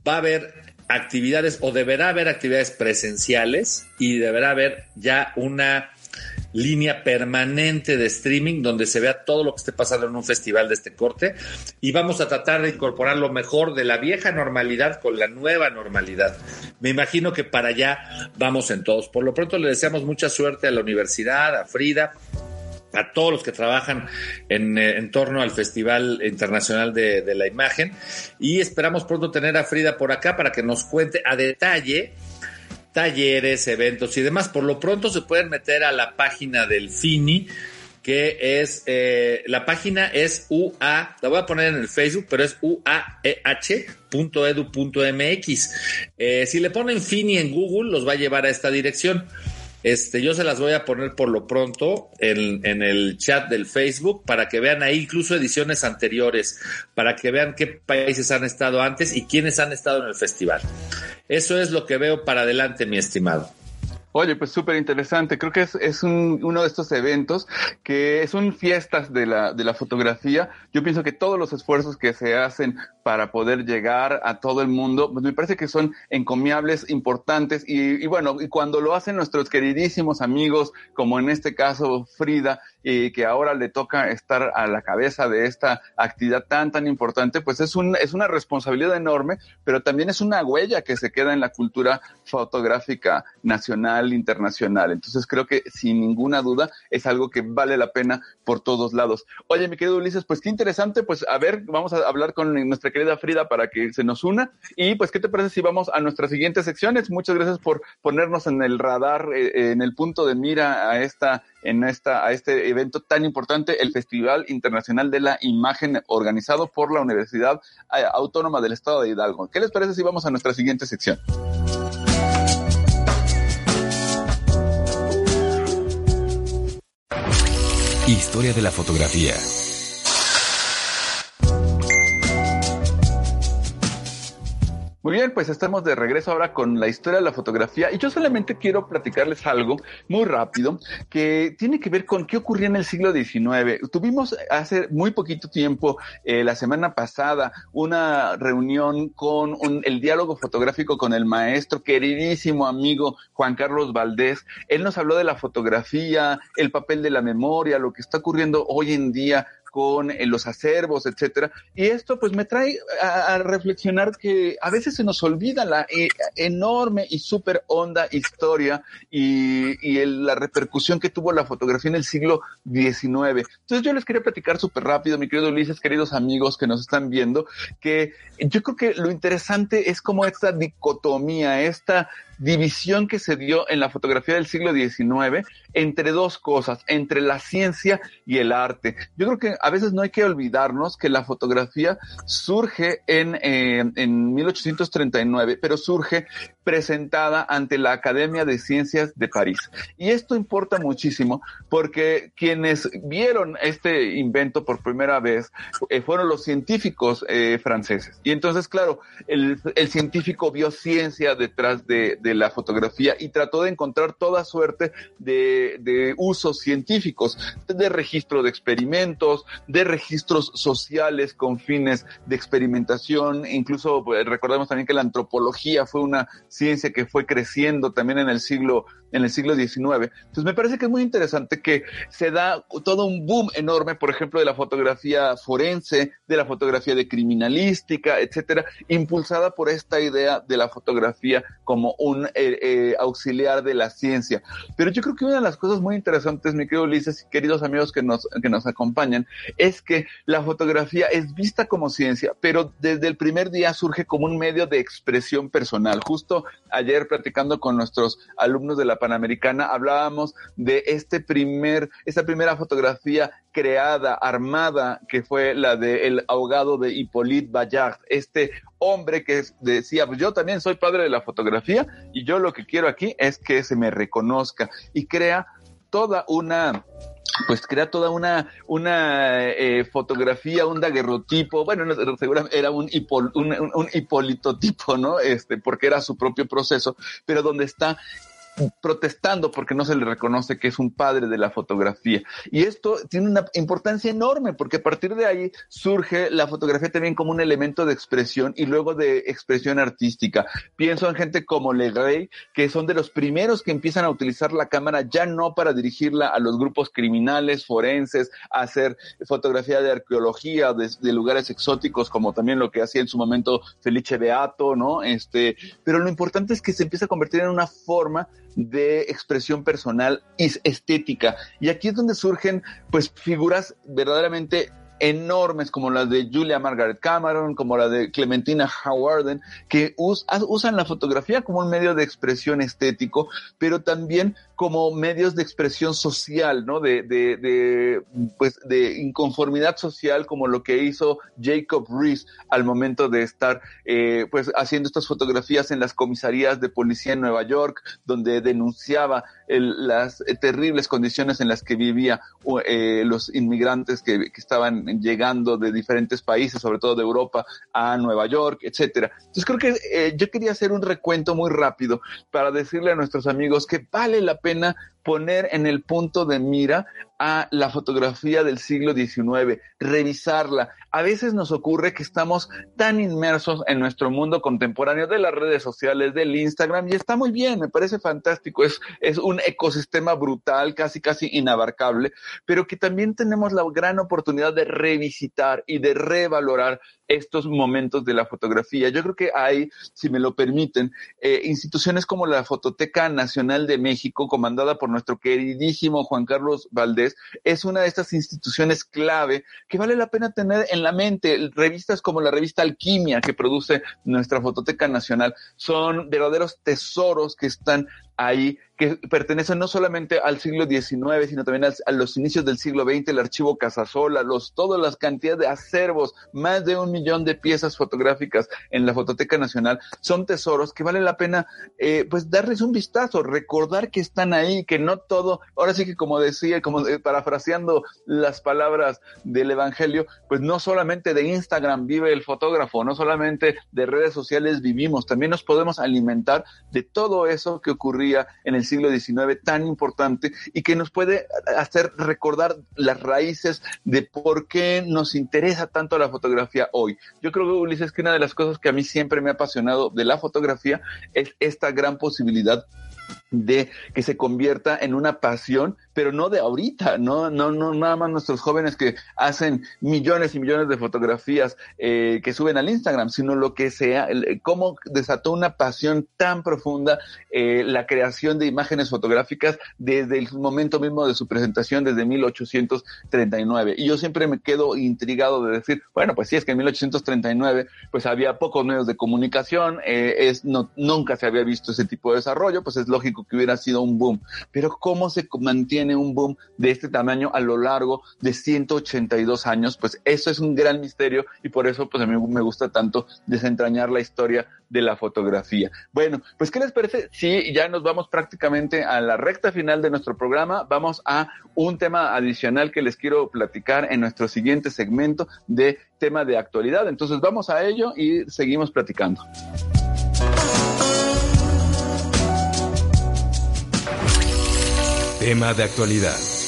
F: Va a haber actividades o deberá haber actividades presenciales y deberá haber ya una línea permanente de streaming donde se vea todo lo que esté pasando en un festival de este corte y vamos a tratar de incorporar lo mejor de la vieja normalidad con la nueva normalidad. Me imagino que para allá vamos en todos. Por lo pronto le deseamos mucha suerte a la universidad, a Frida, a todos los que trabajan en, eh, en torno al Festival Internacional de, de, la Imagen y esperamos pronto tener a Frida por acá para que nos cuente a detalle talleres, eventos y demás. Por lo pronto se pueden meter a la página del FINI que es, eh, la página es UA, la voy a poner en el Facebook, pero es uaeh.edu.mx. Eh, si le ponen FINI en Google, los va a llevar a esta dirección. Este, yo se las voy a poner por lo pronto en, en, el chat del Facebook para que vean ahí incluso ediciones anteriores, para que vean qué países han estado antes y quiénes han estado en el festival. Eso es lo que veo para adelante, mi estimado.
E: Oye, pues súper interesante. Creo que es, es un, uno de estos eventos que son fiestas de la, de la fotografía. Yo pienso que todos los esfuerzos que se hacen para poder llegar a todo el mundo, pues me parece que son encomiables, importantes y, y bueno, y cuando lo hacen nuestros queridísimos amigos, como en este caso Frida, y que ahora le toca estar a la cabeza de esta actividad tan, tan importante, pues es, un, es una responsabilidad enorme, pero también es una huella que se queda en la cultura fotográfica nacional, internacional. Entonces creo que sin ninguna duda es algo que vale la pena por todos lados. Oye, mi querido Ulises, pues qué interesante, pues a ver, vamos a hablar con nuestra querida Frida para que se nos una. Y pues, ¿qué te parece si vamos a nuestras siguientes secciones? Muchas gracias por ponernos en el radar, eh, en el punto de mira a esta en esta, a este evento tan importante, el Festival Internacional de la Imagen, organizado por la Universidad eh, Autónoma del Estado de Hidalgo. ¿Qué les parece si vamos a nuestra siguiente sección?
D: Historia de la fotografía.
E: Muy bien, pues estamos de regreso ahora con la historia de la fotografía y yo solamente quiero platicarles algo muy rápido que tiene que ver con qué ocurría en el siglo XIX. Tuvimos hace muy poquito tiempo, eh, la semana pasada, una reunión con un, el diálogo fotográfico con el maestro, queridísimo amigo Juan Carlos Valdés. Él nos habló de la fotografía, el papel de la memoria, lo que está ocurriendo hoy en día con los acervos, etcétera. Y esto pues me trae a, reflexionar que a veces se nos olvida la eh, enorme y súper honda historia y, la repercusión que tuvo la fotografía en el siglo XIX. Entonces yo les quería platicar súper rápido, mi querido Ulises, queridos amigos que nos están viendo, que yo creo que lo interesante es como esta dicotomía, esta división que se dio en la fotografía del siglo XIX entre dos cosas, entre la ciencia y el arte. Yo creo que a veces no hay que olvidarnos que la fotografía surge en, eh, en 1839, pero surge presentada ante la Academia de Ciencias de París. Y esto importa muchísimo porque quienes vieron este invento por primera vez eh, fueron los científicos eh, franceses. Y entonces, claro, el, científico vio ciencia detrás de, la fotografía y trató de encontrar toda suerte de, de usos científicos, de registro de experimentos, de registros sociales con fines de experimentación, incluso pues, recordemos también que la antropología fue una ciencia que fue creciendo también en el siglo en el siglo XIX. Entonces me parece que es muy interesante que se da todo un boom enorme, por ejemplo, de la fotografía forense, de la fotografía de criminalística, etcétera, impulsada por esta idea de la fotografía como un eh, eh, auxiliar de la ciencia. Pero yo creo que una de las cosas muy interesantes, mi querido Ulises y queridos amigos que nos, que nos acompañan, es que la fotografía es vista como ciencia, pero desde el primer día surge como un medio de expresión personal. Justo ayer platicando con nuestros alumnos de la Panamericana hablábamos de este primer, esta primera fotografía creada, armada, que fue la de el ahogado de Hippolyte Bayard, este hombre que decía, pues yo también soy padre de la fotografía y yo lo que quiero aquí es que se me reconozca y crea toda una pues crea toda una, una eh, fotografía, un daguerrotipo, bueno, no, seguramente era un, hipol, un hipolitotipo, ¿no? Este, porque era su propio proceso, pero donde está protestando porque no se le reconoce que es un padre de la fotografía. Y esto tiene una importancia enorme porque a partir de ahí surge la fotografía también como un elemento de expresión y luego de expresión artística. Pienso en gente como Legray, que son de los primeros que empiezan a utilizar la cámara ya no para dirigirla a los grupos criminales, forenses, a hacer fotografía de arqueología, de, de lugares exóticos, como también lo que hacía en su momento Felice Beato, ¿no? Este, pero lo importante es que se empieza a convertir en una forma de expresión personal y estética. Y aquí es donde surgen pues figuras verdaderamente enormes como las de Julia Margaret Cameron, como la de Clementina Howarden, que us, usan la fotografía como un medio de expresión estético, pero también como medios de expresión social, ¿no? De, de, de, pues, de inconformidad social, como lo que hizo Jacob Rees al momento de estar, eh, pues, haciendo estas fotografías en las comisarías de policía en Nueva York, donde denunciaba el, las terribles condiciones en las que vivía eh, los inmigrantes que, que, estaban llegando de diferentes países, sobre todo de Europa, a Nueva York, etcétera. Entonces creo que eh, yo quería hacer un recuento muy rápido para decirle a nuestros amigos que vale la pena poner en el punto de mira a la fotografía del siglo XIX, revisarla. A veces nos ocurre que estamos tan inmersos en nuestro mundo contemporáneo de las redes sociales, del Instagram, y está muy bien, me parece fantástico, es, es un ecosistema brutal, casi, casi inabarcable, pero que también tenemos la gran oportunidad de revisitar y de revalorar estos momentos de la fotografía. Yo creo que hay, si me lo permiten, eh, instituciones como la Fototeca Nacional de México, comandada por nuestro queridísimo Juan Carlos Valdés, es una de estas instituciones clave que vale la pena tener en la mente. Revistas como la revista Alquimia que produce nuestra Fototeca Nacional son verdaderos tesoros que están ahí que pertenecen no solamente al siglo XIX, sino también a, los inicios del siglo XX, el archivo Casasola, los, todas las cantidades de acervos, más de un millón de piezas fotográficas en la Fototeca Nacional, son tesoros que vale la pena eh, pues darles un vistazo, recordar que están ahí, que no todo, ahora sí que como decía, como eh, parafraseando las palabras del Evangelio, pues no solamente de Instagram vive el fotógrafo, no solamente de redes sociales vivimos, también nos podemos alimentar de todo eso que en el siglo XIX tan importante y que nos puede hacer recordar las raíces de por qué nos interesa tanto la fotografía hoy. Yo creo, Ulises, que una de las cosas que a mí siempre me ha apasionado de la fotografía es esta gran posibilidad de que se convierta en una pasión, pero no de ahorita, no, no, no nada más nuestros jóvenes que hacen millones y millones de fotografías eh, que suben al Instagram, sino lo que sea, el, cómo desató una pasión tan profunda eh, la creación de imágenes fotográficas desde el momento mismo de su presentación, desde 1839. Y yo siempre me quedo intrigado de decir, bueno, pues sí, es que en 1839 pues había pocos medios de comunicación, eh, es, no, nunca se había visto ese tipo de desarrollo, pues es lógico que hubiera sido un boom. Pero ¿cómo se mantiene un boom de este tamaño a lo largo de 182 años? Pues eso es un gran misterio y por eso pues a mí me gusta tanto desentrañar la historia de la fotografía. Bueno, pues ¿qué les parece? Sí, ya nos vamos prácticamente a la recta final de nuestro programa. Vamos a un tema adicional que les quiero platicar en nuestro siguiente segmento de tema de actualidad. Entonces vamos a ello y seguimos platicando.
D: Tema de actualidad.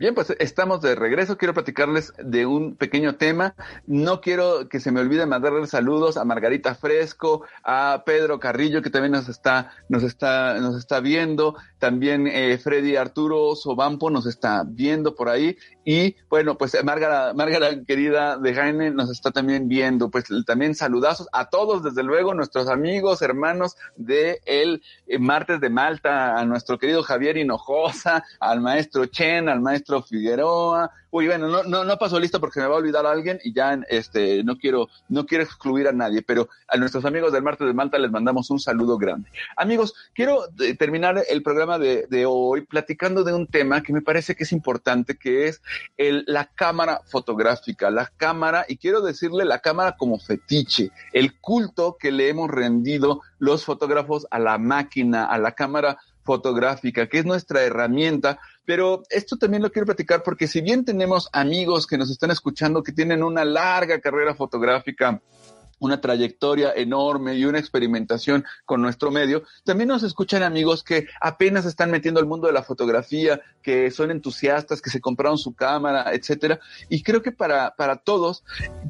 E: Bien, pues estamos de regreso. Quiero platicarles de un pequeño tema. No quiero que se me olvide mandarles saludos a Margarita Fresco, a Pedro Carrillo, que también nos está, nos está, nos está viendo. También eh, Freddy Arturo Sobampo nos está viendo por ahí. Y bueno, pues Márgara, Márgara querida de Jaime nos está también viendo. Pues también saludazos a todos, desde luego, nuestros amigos, hermanos de el eh, martes de Malta, a nuestro querido Javier Hinojosa, al maestro Chen, al maestro Figueroa. Uy, bueno, no, no, no pasó lista porque me va a olvidar a alguien y ya este, no quiero, no quiero excluir a nadie, pero a nuestros amigos del Martes de Malta les mandamos un saludo grande. Amigos, quiero eh, terminar el programa de, hoy platicando de un tema que me parece que es importante, que es la cámara fotográfica, la cámara, y quiero decirle la cámara como fetiche, el culto que le hemos rendido los fotógrafos a la máquina, a la cámara fotográfica, que es nuestra herramienta pero esto también lo quiero platicar porque si bien tenemos amigos que nos están escuchando que tienen una larga carrera fotográfica, una trayectoria enorme y una experimentación con nuestro medio. También nos escuchan amigos que apenas están metiendo al mundo de la fotografía, que son entusiastas, que se compraron su cámara, etcétera. Y creo que para, para todos,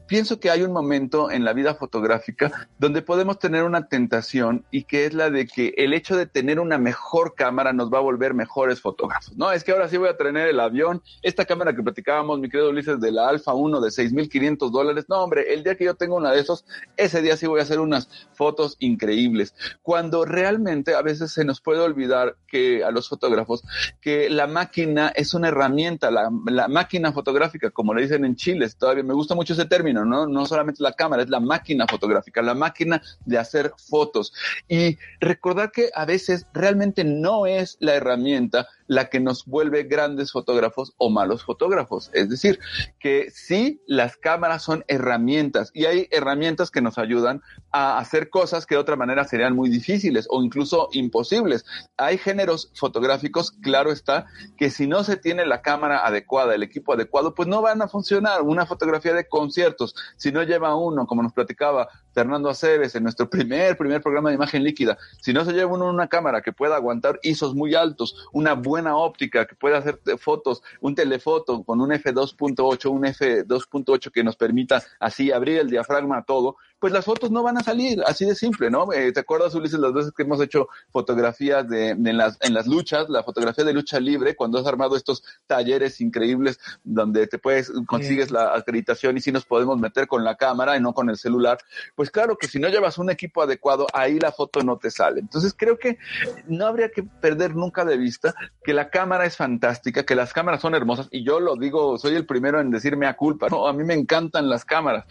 E: pienso que hay un momento en la vida fotográfica donde podemos tener una tentación y que es la de que el hecho de tener una mejor cámara nos va a volver mejores fotógrafos. No, es que ahora sí voy a tener el avión, esta cámara que platicábamos, mi querido Ulises, de la Alfa 1 de 6.500 dólares. No, hombre, el día que yo tengo una de esos, ese día sí voy a hacer unas fotos increíbles. Cuando realmente a veces se nos puede olvidar que a los fotógrafos que la máquina es una herramienta, la, máquina fotográfica, como le dicen en Chile, todavía me gusta mucho ese término, ¿no? No solamente la cámara, es la máquina fotográfica, la máquina de hacer fotos. Y recordar que a veces realmente no es la herramienta la que nos vuelve grandes fotógrafos o malos fotógrafos. Es decir, que sí, las cámaras son herramientas y hay herramientas que nos ayudan a hacer cosas que de otra manera serían muy difíciles o incluso imposibles. Hay géneros fotográficos, claro está, que si no se tiene la cámara adecuada, el equipo adecuado, pues no van a funcionar. Una fotografía de conciertos, si no lleva uno, como nos platicaba Fernando Aceves en nuestro primer, primer programa de imagen líquida, si no se lleva uno una cámara que pueda aguantar ISOs muy altos, una buena óptica que pueda hacer fotos, un telefoto con un F2.8, un F2.8 que nos permita así abrir el diafragma todo, pues las fotos no van a salir, así de simple, ¿no? Eh, ¿Te acuerdas, Ulises, las veces que hemos hecho fotografías de, de en, las, en las luchas, la fotografía de lucha libre, cuando has armado estos talleres increíbles donde te puedes, consigues la acreditación y si nos podemos meter con la cámara y no con el celular, pues claro que si no llevas un equipo adecuado, ahí la foto no te sale. Entonces creo que no habría que perder nunca de vista que la cámara es fantástica, que las cámaras son hermosas y yo lo digo, soy el primero en decirme a culpa, no, a mí me encantan las cámaras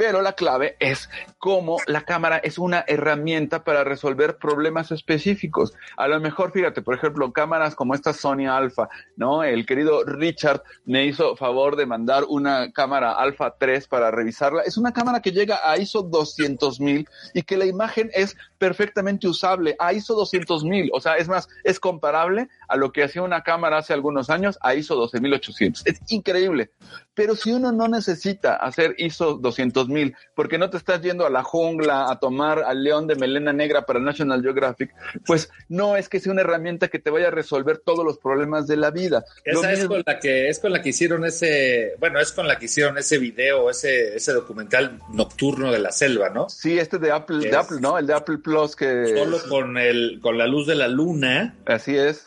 E: pero la clave es cómo la cámara es una herramienta para resolver problemas específicos. A lo mejor, fíjate, por ejemplo, cámaras como esta Sony Alpha, ¿no? El querido Richard me hizo favor de mandar una cámara Alpha 3 para revisarla. Es una cámara que llega a ISO 200.000 y que la imagen es perfectamente usable a ISO 200.000. O sea, es más, es comparable a lo que hacía una cámara hace algunos años a ISO 12.800. Es increíble. Pero si uno no necesita hacer ISO 200 mil, porque no te estás yendo a la jungla a tomar al león de melena negra para National Geographic, pues no es que sea una herramienta que te vaya a resolver todos los problemas de la vida.
F: Esa es con la que es con la que hicieron ese, bueno, es con la que hicieron ese video, ese ese documental nocturno de la selva, ¿no?
E: Sí, este de Apple, de Apple, ¿no? El de Apple Plus que
F: solo con el con la luz de la luna.
E: Así es.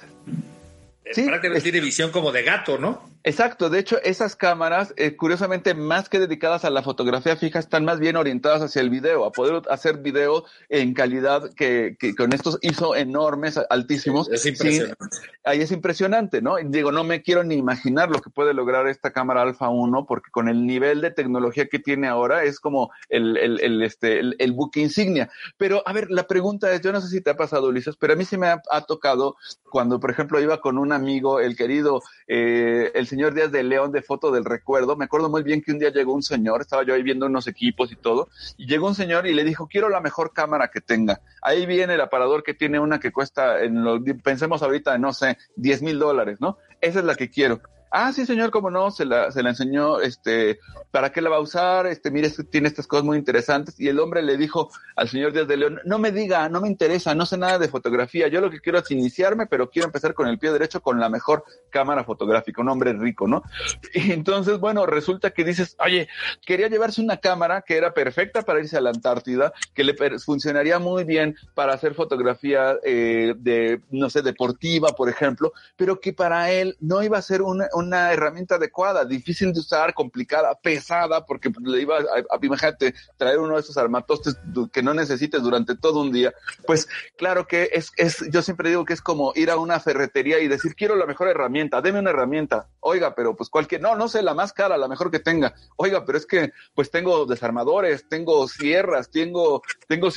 F: Sí, prácticamente tiene visión como de gato, ¿no?
E: Exacto, de hecho esas cámaras, eh, curiosamente más que dedicadas a la fotografía fija, están más bien orientadas hacia el video, a poder hacer video en calidad que, que con estos ISO enormes, altísimos.
F: Es impresionante.
E: ahí es impresionante, ¿no? Digo, no me quiero ni imaginar lo que puede lograr esta cámara Alpha 1, porque con el nivel de tecnología que tiene ahora es como el, el, el este, el, el, buque insignia. Pero, a ver, la pregunta es, yo no sé si te ha pasado, Ulises, pero a mí sí me ha, ha tocado cuando, por ejemplo, iba con un amigo, el querido, eh, el señor Díaz de León de Foto del Recuerdo. Me acuerdo muy bien que un día llegó un señor, estaba yo ahí viendo unos equipos y todo, y llegó un señor y le dijo, quiero la mejor cámara que tenga. Ahí viene el aparador que tiene una que cuesta, en lo, pensemos ahorita, no sé, 10 mil dólares, ¿no? Esa es la que quiero. Ah, sí, señor, cómo no, se la, se la enseñó, este, ¿para qué la va a usar? Este, mire, tiene estas cosas muy interesantes. Y el hombre le dijo al señor Díaz de León, no me diga, no me interesa, no sé nada de fotografía. Yo lo que quiero es iniciarme, pero quiero empezar con el pie derecho con la mejor cámara fotográfica, un hombre rico, ¿no? Y entonces, bueno, resulta que dices, oye, quería llevarse una cámara que era perfecta para irse a la Antártida, que le funcionaría muy bien para hacer fotografía eh, de, no sé, deportiva, por ejemplo, pero que para él no iba a ser una herramienta adecuada, difícil de usar, complicada, pesada, porque le iba a, a, imagínate, traer uno de esos armatostes que no necesites durante todo un día. Pues claro que es, es, yo siempre digo que es como ir a una ferretería y decir, quiero la mejor herramienta, deme una herramienta. Oiga, pero pues cualquier, no, no sé, la más cara, la mejor que tenga. Oiga, pero es que pues tengo desarmadores, tengo sierras, tengo, tengo,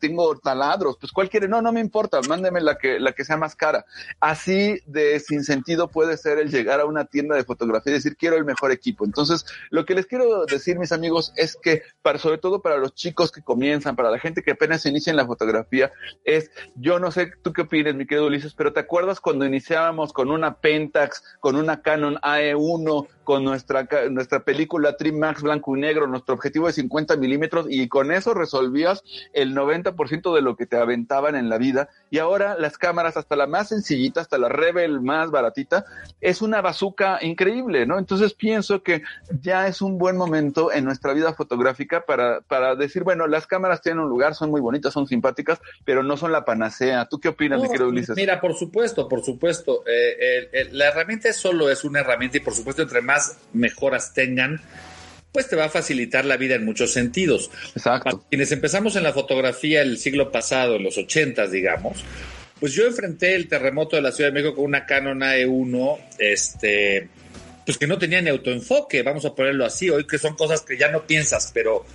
E: tengo taladros, pues cuál quiere, no, no me importa, mándeme la que, la que sea más cara. Así de sin sentido puede ser el llegar a una tienda de fotografía y decir quiero el mejor equipo. Entonces, lo que les quiero decir, mis amigos, es que para, sobre todo para los chicos que comienzan, para la gente que apenas inicia en la fotografía, es, yo no sé tú qué opinas, mi querido Ulises, pero ¿te acuerdas cuando iniciábamos con una Pentax, con una Canon AE1, con nuestra, nuestra película Trimax blanco y negro, nuestro objetivo de 50 milímetros y con eso resolvías el 90% de lo que te aventaban en la vida. Y ahora las cámaras, hasta la más sencillita, hasta la Rebel más baratita, es una increíble, ¿no? Entonces pienso que ya es un buen momento en nuestra vida fotográfica para, para decir, bueno, las cámaras tienen un lugar, son muy bonitas, son simpáticas, pero no son la panacea. ¿Tú qué opinas,
F: no,
E: mi querido Ulises?
F: Mira, por supuesto, por supuesto. Eh, eh, eh, la herramienta solo es una herramienta y por supuesto entre más mejoras tengan, pues te va a facilitar la vida en muchos sentidos.
E: Exacto.
F: Para quienes empezamos en la fotografía el siglo pasado, en los ochentas, digamos, pues yo enfrenté el terremoto de la Ciudad de México con una Canon AE1, este, pues que no tenía ni autoenfoque, vamos a ponerlo así, hoy que son cosas que ya no piensas, pero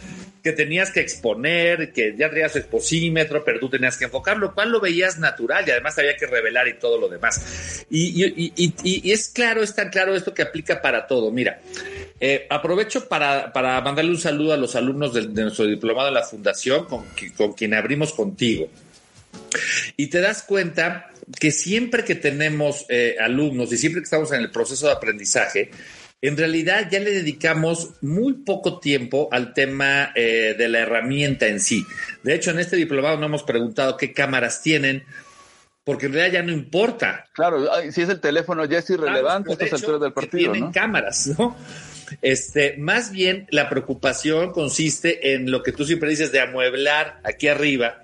F: que tenías que exponer, que ya tenías exposímetro, pero tú tenías que enfocar, lo cual lo veías natural y además había que revelar y todo lo demás. Y, es claro, es tan claro esto que aplica para todo. Mira, eh, aprovecho para, para, mandarle un saludo a los alumnos de, de nuestro diplomado de la Fundación, con, con quien abrimos contigo. Y te das cuenta que siempre que tenemos eh, alumnos y siempre que estamos en el proceso de aprendizaje, en realidad ya le dedicamos muy poco tiempo al tema eh, de la herramienta en sí. De hecho, en este diplomado no hemos preguntado qué cámaras tienen, porque en realidad ya no importa.
E: Claro, si es el teléfono ya es irrelevante
F: Claro,
E: a estas
F: de hecho,
E: alturas del partido,
F: tienen
E: ¿no?
F: cámaras, ¿no? Este, más bien la preocupación consiste en lo que tú siempre dices de amueblar aquí arriba,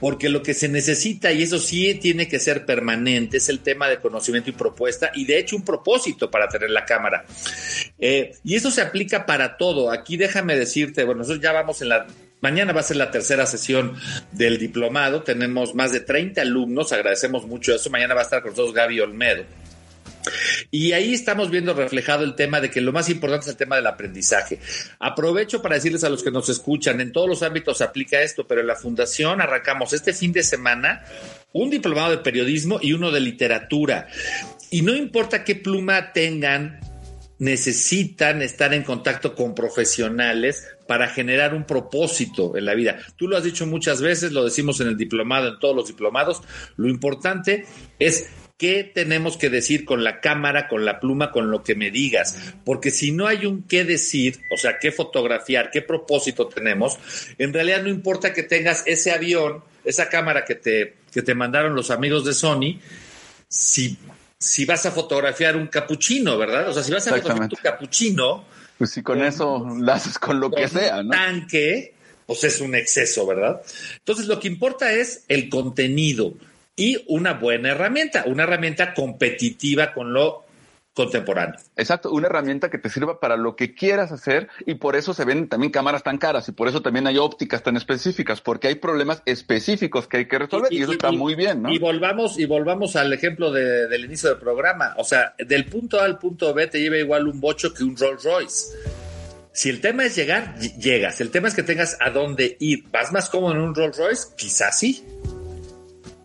F: porque lo que se necesita, y eso sí tiene que ser permanente, es el tema de conocimiento y propuesta, y de hecho un propósito para tener la cámara. Eh, y eso se aplica para todo. Aquí déjame decirte, bueno, nosotros ya vamos en la Mañana va a ser la tercera sesión del diplomado. Tenemos más de 30 alumnos. Agradecemos mucho eso. Mañana va a estar con nosotros Gaby Olmedo. Y ahí estamos viendo reflejado el tema de que lo más importante es el tema del aprendizaje. Aprovecho para decirles a los que nos escuchan, en todos los ámbitos se aplica esto, pero en la fundación arrancamos este fin de semana un diplomado de periodismo y uno de literatura. Y no importa qué pluma tengan, necesitan estar en contacto con profesionales para generar un propósito en la vida. Tú lo has dicho muchas veces, lo decimos en el diplomado, en todos los diplomados, lo importante es qué tenemos que decir con la cámara, con la pluma, con lo que me digas. Porque si no hay un qué decir, o sea, qué fotografiar, qué propósito tenemos, en realidad no importa que tengas ese avión, esa cámara que te, que te mandaron los amigos de Sony, si, si vas a fotografiar un capuchino, ¿verdad? O sea, si vas a fotografiar tu capuchino,
E: Pues si con eso lo haces con lo que
F: con
E: sea, ¿no?
F: tanque, pues es un exceso, ¿verdad? Entonces, lo que importa es el contenido y una buena herramienta, una herramienta competitiva con lo contemporáneo.
E: Exacto, una herramienta que te sirva para lo que quieras hacer y por eso se ven también cámaras tan caras y por eso también hay ópticas tan específicas, porque hay problemas específicos que hay que resolver y, eso está muy bien, ¿no?
F: Y volvamos, y volvamos al ejemplo de, del inicio del programa. O sea, del punto A al punto B te lleva igual un bocho que un Rolls Royce. Si el tema es llegar, llegas. El tema es que tengas a dónde ir. ¿Vas más cómodo en un Rolls Royce? Quizás sí.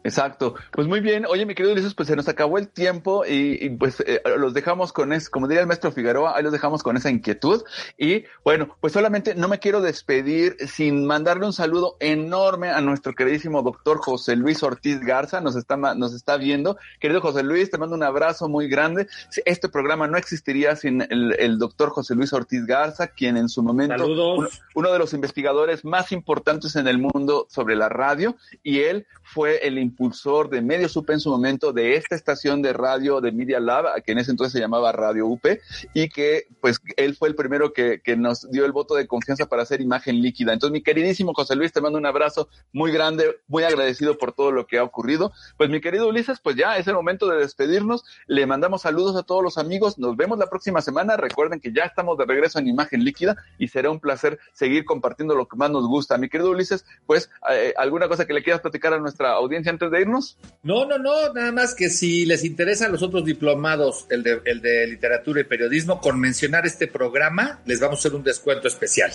E: Exacto. Pues muy bien. Oye, mi querido Ulises, pues se nos acabó el tiempo y, pues eh, los dejamos con eso, como diría el maestro Figueroa, ahí los dejamos con esa inquietud. Y bueno, pues solamente no me quiero despedir sin mandarle un saludo enorme a nuestro queridísimo doctor José Luis Ortiz Garza, nos está, nos está viendo. Querido José Luis, te mando un abrazo muy grande. Este programa no existiría sin el, doctor José Luis Ortiz Garza, quien en su momento, uno, uno de los investigadores más importantes en el mundo sobre la radio, y él fue el impulsor de Medio en su momento de esta estación de radio de Media Lab, que en ese entonces se llamaba Radio UP, y que pues él fue el primero que, que nos dio el voto de confianza para hacer imagen líquida. Entonces, mi queridísimo José Luis, te mando un abrazo muy grande, muy agradecido por todo lo que ha ocurrido. Pues mi querido Ulises, pues ya es el momento de despedirnos. Le mandamos saludos a todos los amigos. Nos vemos la próxima semana. Recuerden que ya estamos de regreso en imagen líquida y será un placer seguir compartiendo lo que más nos gusta. Mi querido Ulises, pues eh, alguna cosa que le quieras platicar a nuestra audiencia antes de irnos?
F: No, no, no, nada más que si les interesan los otros diplomados, el de, el de literatura y periodismo, con mencionar este programa, les vamos a hacer un descuento especial.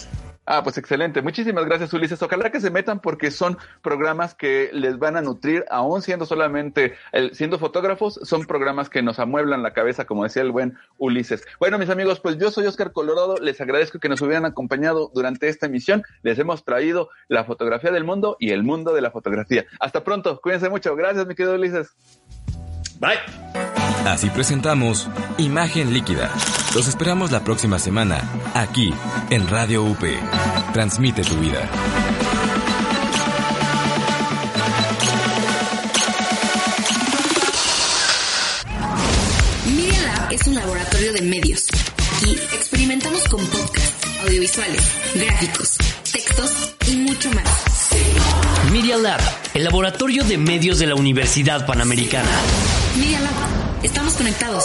E: Ah, pues excelente. Muchísimas gracias, Ulises. Ojalá que se metan porque son programas que les van a nutrir, aún siendo solamente, siendo fotógrafos, son programas que nos amueblan la cabeza, como decía el buen Ulises. Bueno, mis amigos, pues yo soy Oscar Colorado. Les agradezco que nos hubieran acompañado durante esta emisión. Les hemos traído la fotografía del mundo y el mundo de la fotografía. Hasta pronto. Cuídense mucho. Gracias, mi querido Ulises.
F: Bye.
D: Así presentamos Imagen Líquida. Los esperamos la próxima semana, aquí, en Radio UP. Transmite tu vida.
A: Media Lab es un laboratorio de medios. Aquí experimentamos con podcasts, audiovisuales, gráficos, textos y mucho más.
B: Media Lab, el laboratorio de medios de la Universidad Panamericana.
A: Media Lab, estamos conectados.